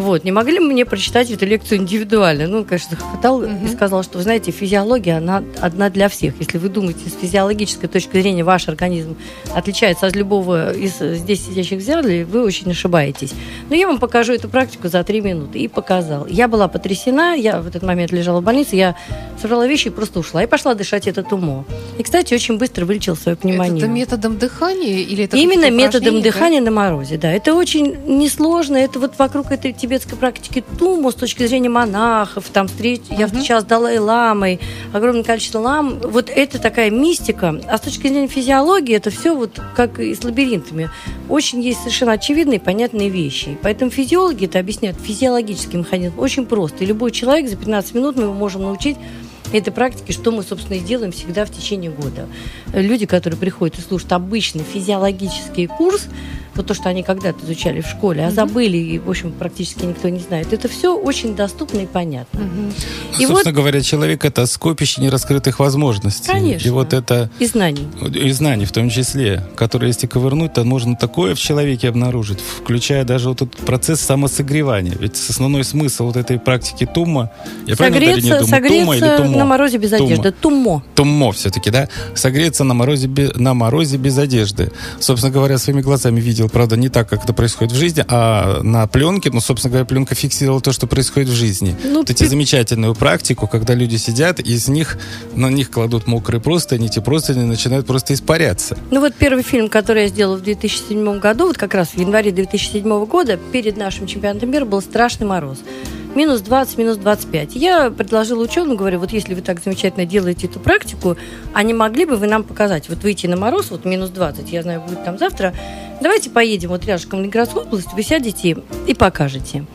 Вот, не могли бы мне прочитать эту лекцию индивидуально? Ну, конечно, захохотал и сказал, что, вы знаете, физиология, она одна для всех. Если вы думаете, с физиологической точки зрения ваш организм отличается от любого из здесь сидящих зрителей, вы очень ошибаетесь. Но я вам покажу эту практику за три минуты. И показал. Я была потрясена, я в этот момент лежала в больнице, я собрала вещи и просто ушла. И пошла дышать этот умо. И, кстати, очень быстро вылечил свою пневмонию. Это методом дыхания или это Именно методом да? дыхания на морозе, да. Это очень несложно. Это вот вокруг этой тибетской практики туму с точки зрения монахов. Там встреч... Я встречалась с Далай-ламой, огромное количество лам. Вот это такая мистика. А с точки зрения физиологии это все вот как и с лабиринтами. Очень есть совершенно очевидные и понятные вещи. Поэтому физиологи это объясняют физиологический механизм. Очень просто. И любой человек за 15 минут мы его можем научить этой практике, что мы, собственно, и делаем всегда в течение года. Люди, которые приходят и слушают обычный физиологический курс, вот то, что они когда-то изучали в школе, а забыли, и, в общем, практически никто не знает. Это все очень доступно и понятно. Ну, И вот собственно говоря, человек это скопище нераскрытых возможностей. Конечно. И вот это и знаний. и знаний в том числе, которые если ковырнуть, то можно такое в человеке обнаружить, включая даже вот этот процесс самосогревания. Ведь основной смысл вот этой практики тумма, я Согреться, думаю, тумма или согреться тумо? на морозе без Тумо. одежды. Туммо. Туммо все-таки, да? Согреться на морозе, на морозе без одежды. Собственно говоря, своими глазами видел, правда, не так, как это происходит в жизни, а на пленке, ну, собственно говоря, пленка фиксировала то, что происходит в жизни. Ну, вот эти пи- замечательную практику, когда люди сидят, и из них, на них кладут мокрые простыни, эти простыни начинают просто испаряться. Ну вот первый фильм, который я сделала в 2007 году, вот как раз в январе 2007 года, перед нашим чемпионатом мира был страшный мороз. Минус 20, минус 25. Я предложила ученым, говорю, вот если вы так замечательно делаете эту практику, а не могли бы вы нам показать, вот выйти на мороз, вот минус 20, я знаю, будет там завтра, давайте поедем вот рядышком в Ленинградскую область, вы сядете и покажете.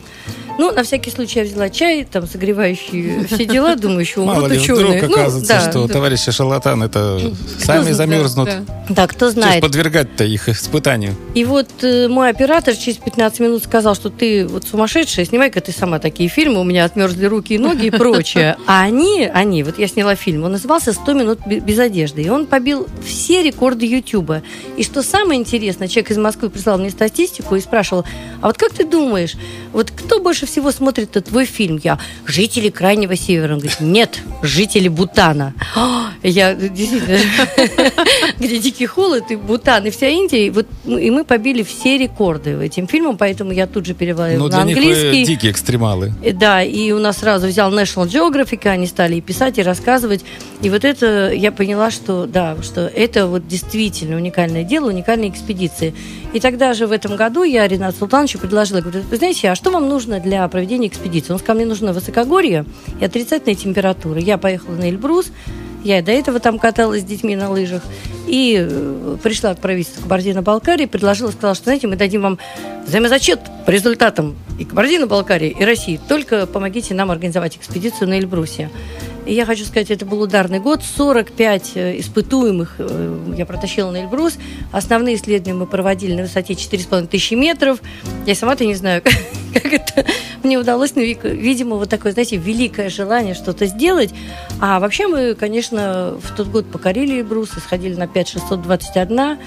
Ну, на всякий случай я взяла чай, там, согревающие все дела, думаю, еще умрут ли, вдруг ученые. Ну, оказывается, да, что да. товарищи шарлатан это сами знает, замерзнут. Да. Да, кто знает. подвергать-то их испытанию? И вот э, мой оператор через 15 минут сказал, что ты вот сумасшедшая, снимай-ка ты сама такие фильмы, у меня отмерзли руки и ноги и прочее. [laughs] А они, они, вот я сняла фильм, он назывался «100 минут бе- без одежды», и он побил все рекорды Ютуба. И что самое интересное, человек из Москвы прислал мне статистику и спрашивал, а вот как ты думаешь, вот кто больше всего смотрит этот твой фильм? Я, жители Крайнего Севера. Он говорит, нет, жители Бутана. А, Я действительно, [laughs] где дикий холод, и Бутан, и вся Индия. И, вот, ну, и мы побили все рекорды этим фильмом, поэтому я тут же перевела его Ну, на вы английский. дикие экстремалы. Э, Да, и у нас сразу взял National Geographic, и они стали и писать, и рассказывать. И вот это я поняла, что да, что это вот действительно уникальное дело, уникальные экспедиции. И тогда же в этом году я Ренату Султановичу предложила, говорю, вы знаете, а что вам нужно для проведения экспедиции? Он сказал, мне нужно высокогорье и отрицательная температура. Я поехала на Эльбрус, я и до этого там каталась с детьми на лыжах. И э, пришла к правительству Кабардино-Балкарии, предложила, сказала, что, знаете, мы дадим вам взаимозачет по результатам и Кабардино-Балкарии, и России. Только помогите нам организовать экспедицию на Эльбрусе. И я хочу сказать, это был ударный год. 45 э, испытуемых э, я протащила на Эльбрус. Основные исследования мы проводили на высоте 4,5 тысячи метров. Я сама-то не знаю, [laughs] как это мне удалось. Но, ви- видимо, вот такое, знаете, великое желание что-то сделать. А вообще мы, конечно, в тот год покорили Эльбрус и сходили на 5621.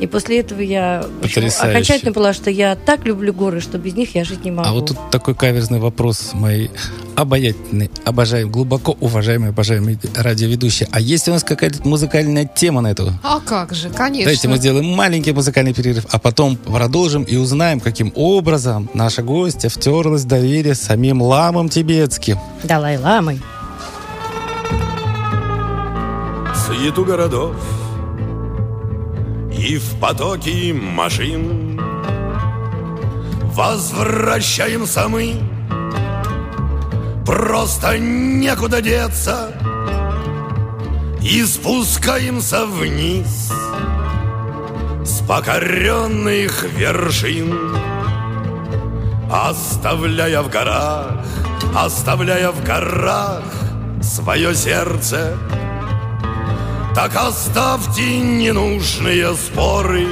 И после этого я Потрясающе. окончательно поняла, что я так люблю горы, что без них я жить не могу. А вот тут такой каверзный вопрос, мои [laughs] обаятельные, обожаемые, глубоко уважаемые, обожаемые радиоведущие. А есть у нас какая-то музыкальная тема на эту? А как же, конечно. Давайте мы сделаем маленький музыкальный перерыв, а потом продолжим и узнаем, каким образом наша гостья втерлась в доверие самим ламом тибетским. Далай-ламой. суету городов И в потоке машин Возвращаемся мы Просто некуда деться. И спускаемся вниз С покоренных вершин Оставляя в горах Оставляя в горах Свое сердце. Так оставьте ненужные споры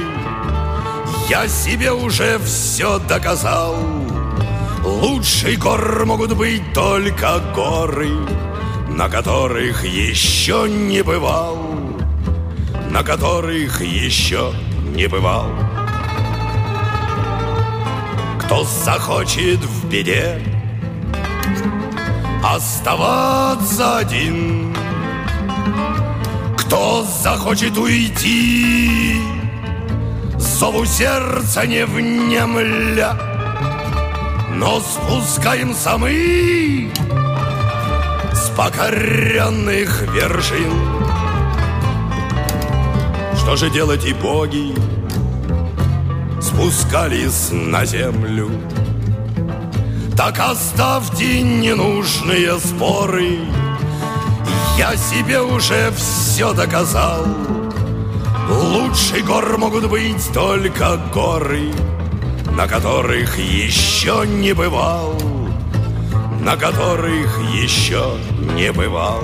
Я себе уже все доказал Лучший гор могут быть только горы На которых еще не бывал На которых еще не бывал. Кто захочет в беде Оставаться один? Кто захочет уйти, Зову сердца не внемля, Но спускаемся мы С покоренных вершин. Что же делать и боги Спускались на землю? Так оставьте ненужные споры. Я себе уже все доказал. Лучший гор могут быть только горы На которых еще не бывал На которых еще не бывал.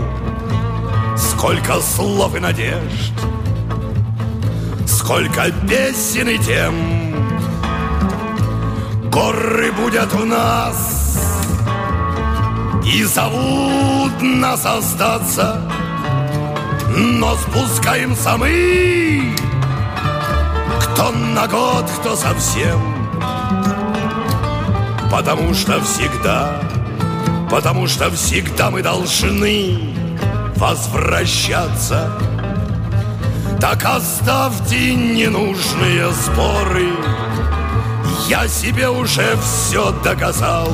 Сколько слов и надежд Сколько песен и тем. Горы будет в нас И зовут нас остаться Но спускаемся мы Кто на год, кто совсем Потому что всегда Потому что всегда мы должны возвращаться. Так оставьте ненужные споры. Я себе уже все доказал.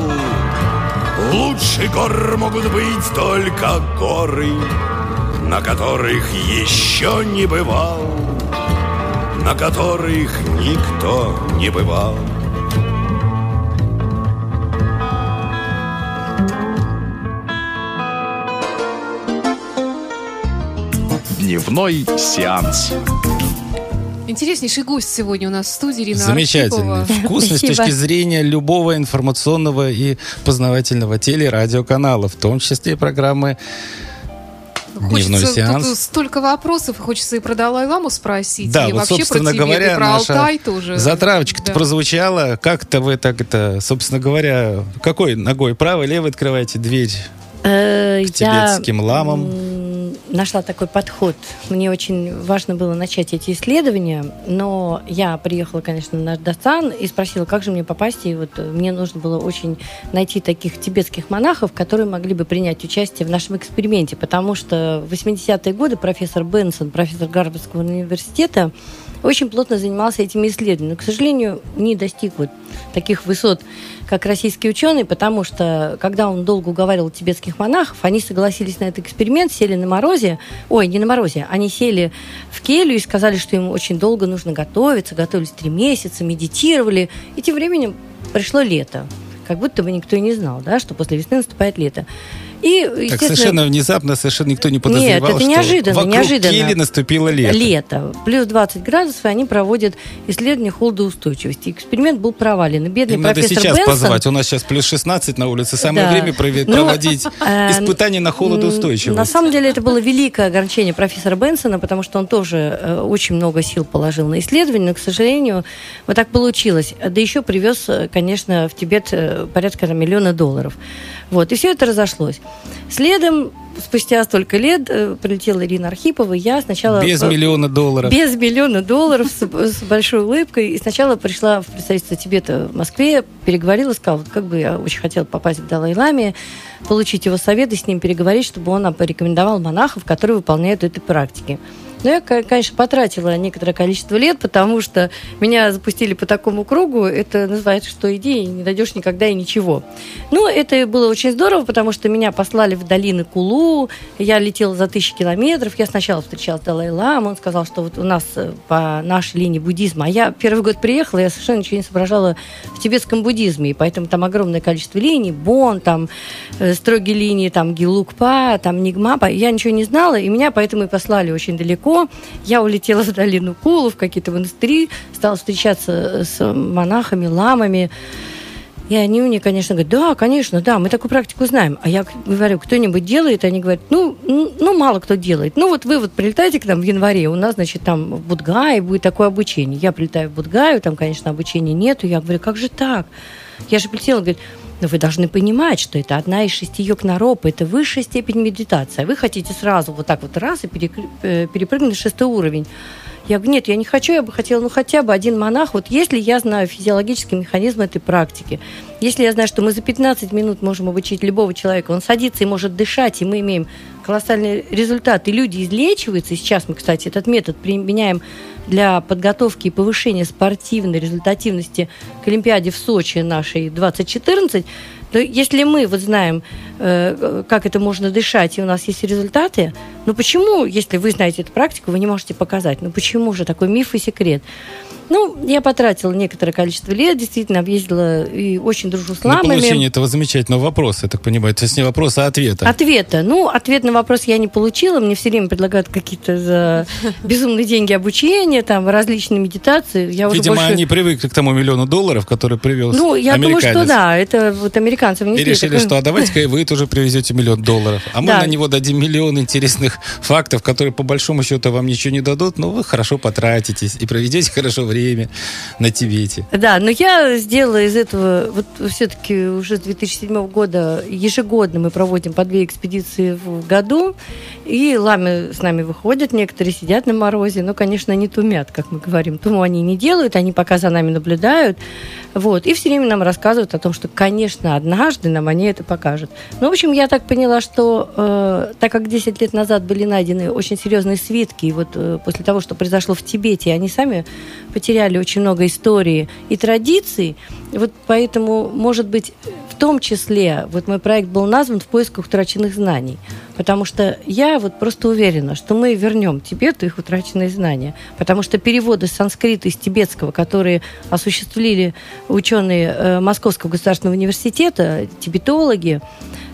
Лучше гор могут быть только горы На которых еще не бывал На которых никто не бывал Дневной сеанс. Интереснейший гость сегодня у нас в студии, Ирина Замечательный. Архипова. Вкусный с точки зрения любого информационного и познавательного телерадиоканала, в том числе и программы Дневной Хочется, сеанс. тут столько вопросов, хочется и про Далай-Ламу спросить, Да, и вот, вообще собственно про Тибет, говоря, и про наша Алтай тоже. затравочка-то Да. прозвучала. Как-то вы так это, собственно говоря, какой ногой, правой, левой открываете дверь Э, к тибетским ламам? Нашла такой подход. Мне очень важно было начать эти исследования, но я приехала, конечно, на Дасан и спросила, как же мне попасть. И вот э, мне нужно было очень найти таких тибетских монахов, которые могли бы принять участие в нашем эксперименте, потому что в 80-е годы профессор Бенсон, профессор Гарвардского университета, очень плотно занимался этими исследованиями, но, к сожалению, не достиг вот таких высот, как российские ученые, потому что, когда он долго уговаривал тибетских монахов, они согласились на этот эксперимент, сели на морозе, ой, не на морозе, они сели в келью и сказали, что им очень долго нужно готовиться, готовились три месяца, медитировали, и тем временем пришло лето. Как будто бы никто и не знал, да, что после весны наступает лето. И, Так естественно, совершенно внезапно, совершенно никто не подозревал, это что неожиданно, вокруг неожиданно. Кели наступило лето. Лето. Плюс 20 градусов, и они проводят исследование холодоустойчивости. Эксперимент был провален. И бедный Им надо профессор сейчас Бенсон... позвать. У нас сейчас плюс 16 на улице. Самое Да. время Ну, проводить [laughs] э, испытания на холодоустойчивость. На самом деле это было великое огорчение профессора Бенсона, потому что он тоже э, очень много сил положил на исследование, но, к сожалению, вот так получилось. Да еще привез, э, конечно, в Тибет порядка миллиона долларов. Вот, и все это разошлось. Следом, спустя столько лет, э, прилетела Ирина Архипова, и я сначала... Без миллиона долларов. без миллиона долларов с, с большой улыбкой. И сначала пришла в представительство Тибета в Москве, переговорила, сказала, вот как бы я очень хотела попасть к Далай-Ламе, получить его советы, с ним переговорить, чтобы он нам порекомендовал монахов, которые выполняют эти практики. Но я, ко- конечно, потратила некоторое количество лет, потому что меня запустили по такому кругу. Это называется, что иди, не дойдешь никогда и ничего. Ну, это было очень здорово, потому что меня послали в долины Кулу. Я летела за тысячи километров. Я сначала встречалась с Далай-Ламой. Он сказал, что вот у нас э, по нашей линии буддизма. А я первый год приехала, я совершенно ничего не соображала в тибетском буддизме. И поэтому там огромное количество линий. Бон, там э, строгие линии, там Гилукпа, там Нигмапа. Я ничего не знала, и меня поэтому и послали очень далеко. Я улетела в долину Кулу, в какие-то монастыри, стала встречаться с монахами, ламами. И они мне, конечно, говорят, да, конечно, да, мы такую практику знаем. А я говорю, кто-нибудь делает? Они говорят, ну, ну, мало кто делает. Ну, вот вы вот прилетаете к нам в январе, у нас, значит, там в Будгае будет такое обучение. Я прилетаю в Будгаю, там, конечно, обучения нету. Я говорю, как же так? Я же прилетела, говорит, но вы должны понимать, что это одна из шести йог-нароп, это высшая степень медитации. А вы хотите сразу вот так вот раз и э, перепрыгнуть на шестой уровень. Я говорю, нет, я не хочу, я бы хотела, ну, хотя бы один монах. Вот если я знаю физиологический механизм этой практики, если я знаю, что мы за 15 минут можем обучить любого человека, он садится и может дышать, и мы имеем колоссальный результат, и люди излечиваются, и сейчас мы, кстати, этот метод применяем для подготовки и повышения спортивной результативности к Олимпиаде в Сочи нашей 2014, то если мы вот знаем, э, как это можно дышать, и у нас есть результаты, ну почему, если вы знаете эту практику, вы не можете показать? Ну почему же такой миф и секрет? Ну, я потратила некоторое количество лет, действительно объездила и очень дружу с На ламами. получение этого замечательного вопроса, я так понимаю. То есть не вопроса, а ответа. Ответа. Ну, ответ на вопрос я не получила. Мне все время предлагают какие-то за безумные деньги обучения, там, различные медитации. Я уже Видимо, больше... они привыкли к тому миллиону долларов, который привез Ну, я думаю, что да, это вот американцы И внесли решили, такой- что а давайте-ка и вы тоже привезете миллион долларов. А мы Да. на него дадим миллион интересных фактов, которые по большому счету вам ничего не дадут, но вы хорошо потратитесь и проведете хорошо время. Время на Тибете. Да, но я сделала из этого, вот все-таки уже с 2007 года ежегодно мы проводим по две экспедиции в году, и ламы с нами выходят, некоторые сидят на морозе, но, конечно, не тумят, как мы говорим. Туму они не делают, они пока за нами наблюдают, вот, и все время нам рассказывают о том, что, конечно, однажды нам они это покажут. Ну, в общем, я так поняла, что э, так как 10 лет назад были найдены очень серьезные свитки, и вот э, после того, что произошло в Тибете, они сами потеряли очень много истории и традиций, вот поэтому, может быть, в том числе, вот мой проект был назван «В поисках утраченных знаний», потому что я вот просто уверена, что мы вернем Тибету их утраченные знания, потому что переводы с санскрита из тибетского, которые осуществили ученые э, Московского государственного университета, тибетологи,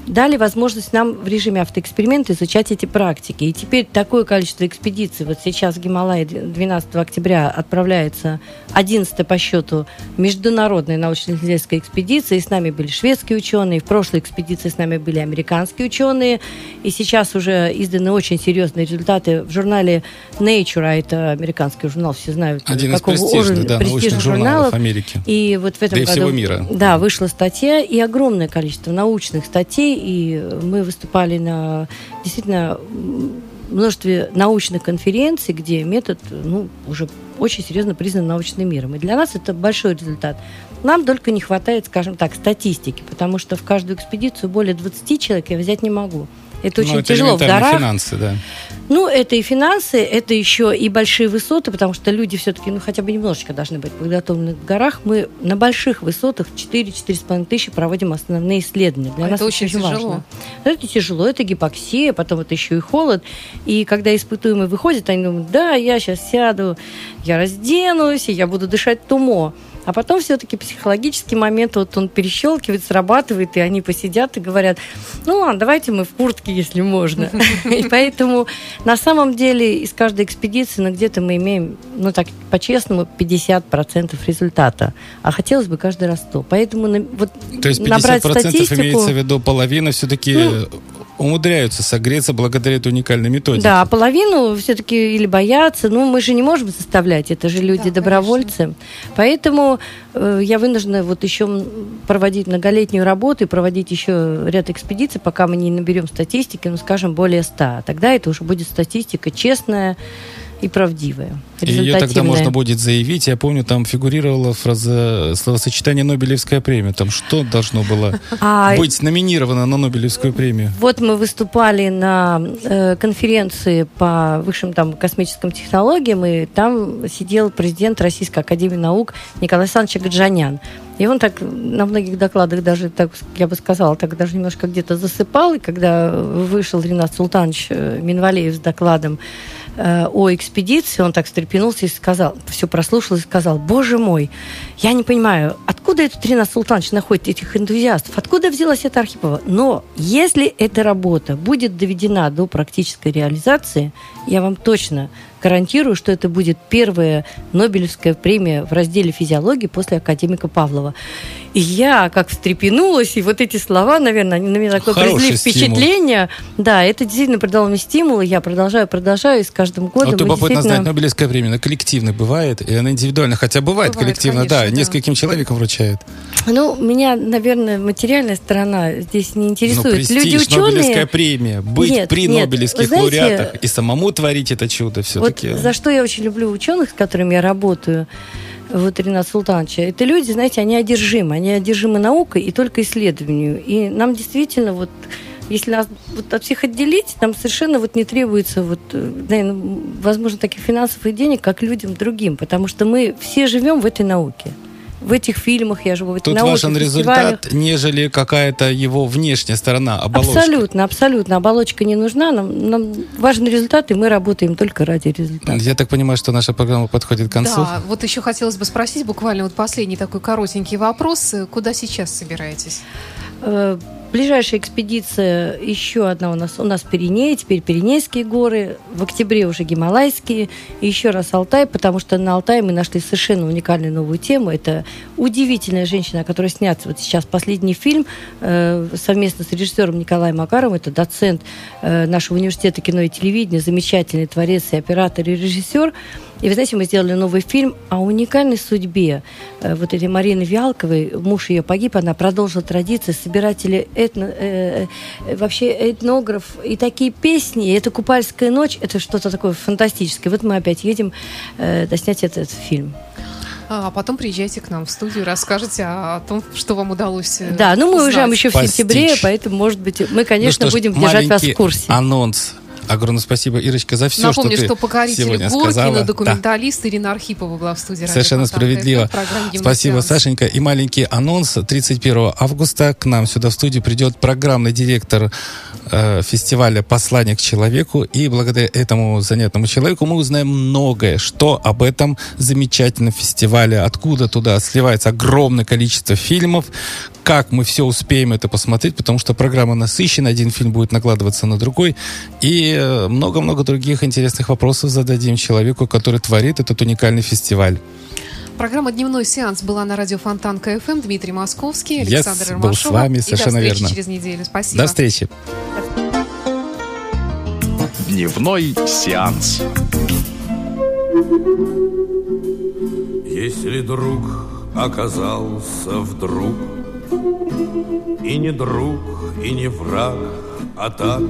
дали возможность нам в режиме автоэксперимента изучать эти практики. И теперь такое количество экспедиций, вот сейчас в Гималайи 12 октября отправляется 11 по счету международная научно-исследовательская экспедиция, и с нами были шведские ученые, в прошлой экспедиции с нами были американские ученые, и сейчас уже изданы очень серьезные результаты в журнале Nature, а это американский журнал, все знают, Один из престижных, уровня- да, престижных журналов Америки. И вот в этом Да году всего мира. да, вышла статья и огромное количество научных статей, и мы выступали на действительно множестве научных конференций, где метод ну, уже очень серьезно признан научным миром. И для нас это большой результат. Нам только не хватает, скажем так, статистики, потому что в каждую экспедицию более 20 человек я взять не могу. Это очень Ну, это тяжело в горах. финансы, да. Ну, это и финансы, это еще и большие высоты, потому что люди все-таки, ну, хотя бы немножечко должны быть подготовлены в горах. Мы на больших высотах 4-4,5 тысячи проводим основные исследования. Для А нас это очень важно. тяжело. Ну, это тяжело, это гипоксия, потом это еще и холод. И когда испытуемые выходят, они думают, да, я сейчас сяду, я разденусь, и я буду дышать тумо. А потом все-таки психологический момент, вот он перещелкивает, срабатывает, и они посидят и говорят, ну ладно, давайте мы в куртке, если можно. [laughs] И поэтому на самом деле из каждой экспедиции, ну где-то мы имеем, ну так по-честному, 50% результата. А хотелось бы каждый раз 100. Поэтому на- вот То есть 50% набрать статистику... имеется в виду половина все-таки Ну, умудряются согреться благодаря этой уникальной методике. Да, половину все-таки или боятся, ну мы же не можем заставлять, это же люди Да, добровольцы. Поэтому э, я вынуждена вот еще проводить многолетнюю работу и проводить еще ряд экспедиций, пока мы не наберем статистики, ну скажем, более 100. Тогда это уже будет статистика честная и правдивая. И ее тогда можно будет заявить. Я помню, там фигурировала фраза словосочетание Нобелевская премия. Там что должно было [laughs] А быть номинировано на Нобелевскую премию? Вот мы выступали на э, конференции по высшим там космическим технологиям, и там сидел президент Российской Академии Наук Николай Александрович Гаджанян. И он так на многих докладах даже, так, я бы сказала, так даже немножко где-то засыпал. И когда вышел Ренат Султанович э, Минвалеев с докладом э, о экспедиции, он так встрепенулся и сказал, все прослушал и сказал, боже мой, я не понимаю, откуда этот Ренат Султанович находит этих энтузиастов, откуда взялась эта Архипова. Но если эта работа будет доведена до практической реализации, я вам точно гарантирую, что это будет первая Нобелевская премия в разделе физиологии после академика Павлова. И я как встрепенулась, и вот эти слова, наверное, они на меня такое Хороший произвели стимул. впечатление. Да, это действительно придало мне стимул, и я продолжаю, продолжаю, и с каждым годом Вот любопытно действительно- знать, Нобелевская премия, она коллективно бывает, и она индивидуально, хотя бывает, Бывает, коллективно, да, конечно, да. нескольким человеком вручают. Ну, меня, наверное, материальная сторона здесь не Ну, интересует. престиж, Люди ученые. Нобелевская премия, быть Нет, при нет, Нобелевских знаете, лауреатах и самому творить это чудо Вот все-таки. за что я очень люблю ученых, с которыми я работаю, вот Ренат Султановича, это люди, знаете, они одержимы. Они одержимы наукой и только исследованию. И нам действительно вот если нас вот от всех отделить, нам совершенно вот не требуется вот, э, наверное, возможно, таких финансов и денег, как людям другим, потому что мы все живем в этой науке. В этих фильмах я живу, в этой Тут важен результат, нежели какая-то его внешняя сторона, оболочка. Абсолютно, абсолютно. Оболочка не нужна. Нам, нам важен результат, и мы работаем только ради результата. Я так понимаю, что наша программа подходит к концу. Да, вот еще хотелось бы спросить буквально вот последний такой коротенький вопрос. Куда сейчас собираетесь? Ближайшая экспедиция еще одна у нас. У нас Пиренеи, теперь Пиренейские горы. В октябре уже Гималайские. И еще раз Алтай, потому что на Алтае мы нашли совершенно уникальную новую тему. Это удивительная женщина, которая снят вот сейчас последний фильм э, совместно с режиссером Николаем Макаровым. Это доцент э, нашего университета кино и телевидения, замечательный творец и оператор и режиссер. И вы знаете, мы сделали новый фильм о уникальной судьбе э, вот этой Марины Виалковой. Муж ее погиб, она продолжила традиции собиратели этно, э, э, вообще этнограф. И такие песни, и это «Купальская ночь», это что-то такое фантастическое. Вот мы опять едем э, доснять этот фильм. А потом приезжайте к нам в студию, расскажете о, о том, что вам удалось э, Да, ну мы узнать. уезжаем еще в Постичь. сентябре, поэтому, может быть, мы, конечно, Ну что ж, будем держать вас в курсе. Анонс. Огромное спасибо, Ирочка, за все, Напомню, что что, ты покоритель сегодня Горкина, сказала. Да. документалист Ирина Архипова была в студии Совершенно справедливо. FM в программе «Дневной Спасибо, сеанс». Сашенька. И маленький анонс. 31 августа к нам сюда в студию придет программный директор э, фестиваля «Послание к человеку». И благодаря этому занятному человеку мы узнаем многое, что об этом замечательном фестивале, откуда туда сливается огромное количество фильмов, как мы все успеем это посмотреть, потому что программа насыщена, один фильм будет накладываться на другой, и э, много-много других интересных вопросов зададим человеку, который творит этот уникальный фестиваль. Программа «Дневной сеанс» была на радио Фонтанка ФМ. Дмитрий Московский, Yes, Александр был с вами, И совершенно до встречи верно. через неделю. Спасибо. До встречи. Дневной сеанс. Если друг оказался вдруг И не друг, и не враг, а так.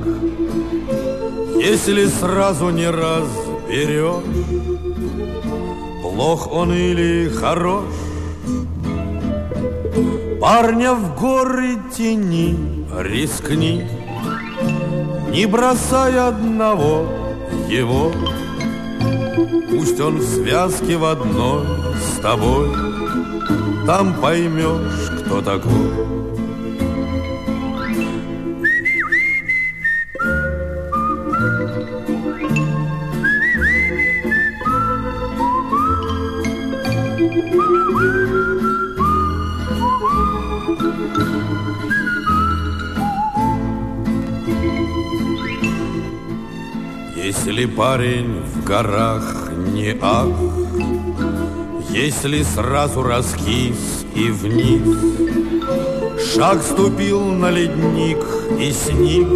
Если сразу не разберешь Плох он или хорош. Парня в горы тени, рискни Не бросай одного его. Пусть он в связке в одной с тобой Там поймешь, кто такой. Если парень в горах не ах, Если сразу раскис и вниз, Шаг ступил на ледник и сник,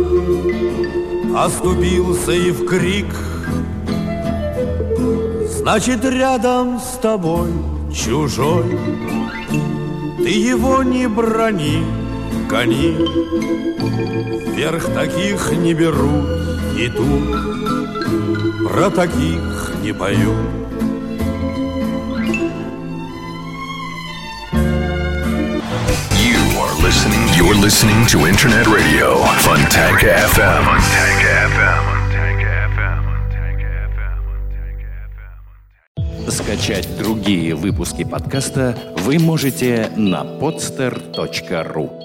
Оступился и в крик. Значит, рядом с тобой чужой, Ты его не брони, гони, Вверх таких не берут и тут Про таких не поют. Listening. You're listening to Internet Radio Funtank FM. Funtank FM. Скачать другие выпуски подкаста вы можете на podster.ru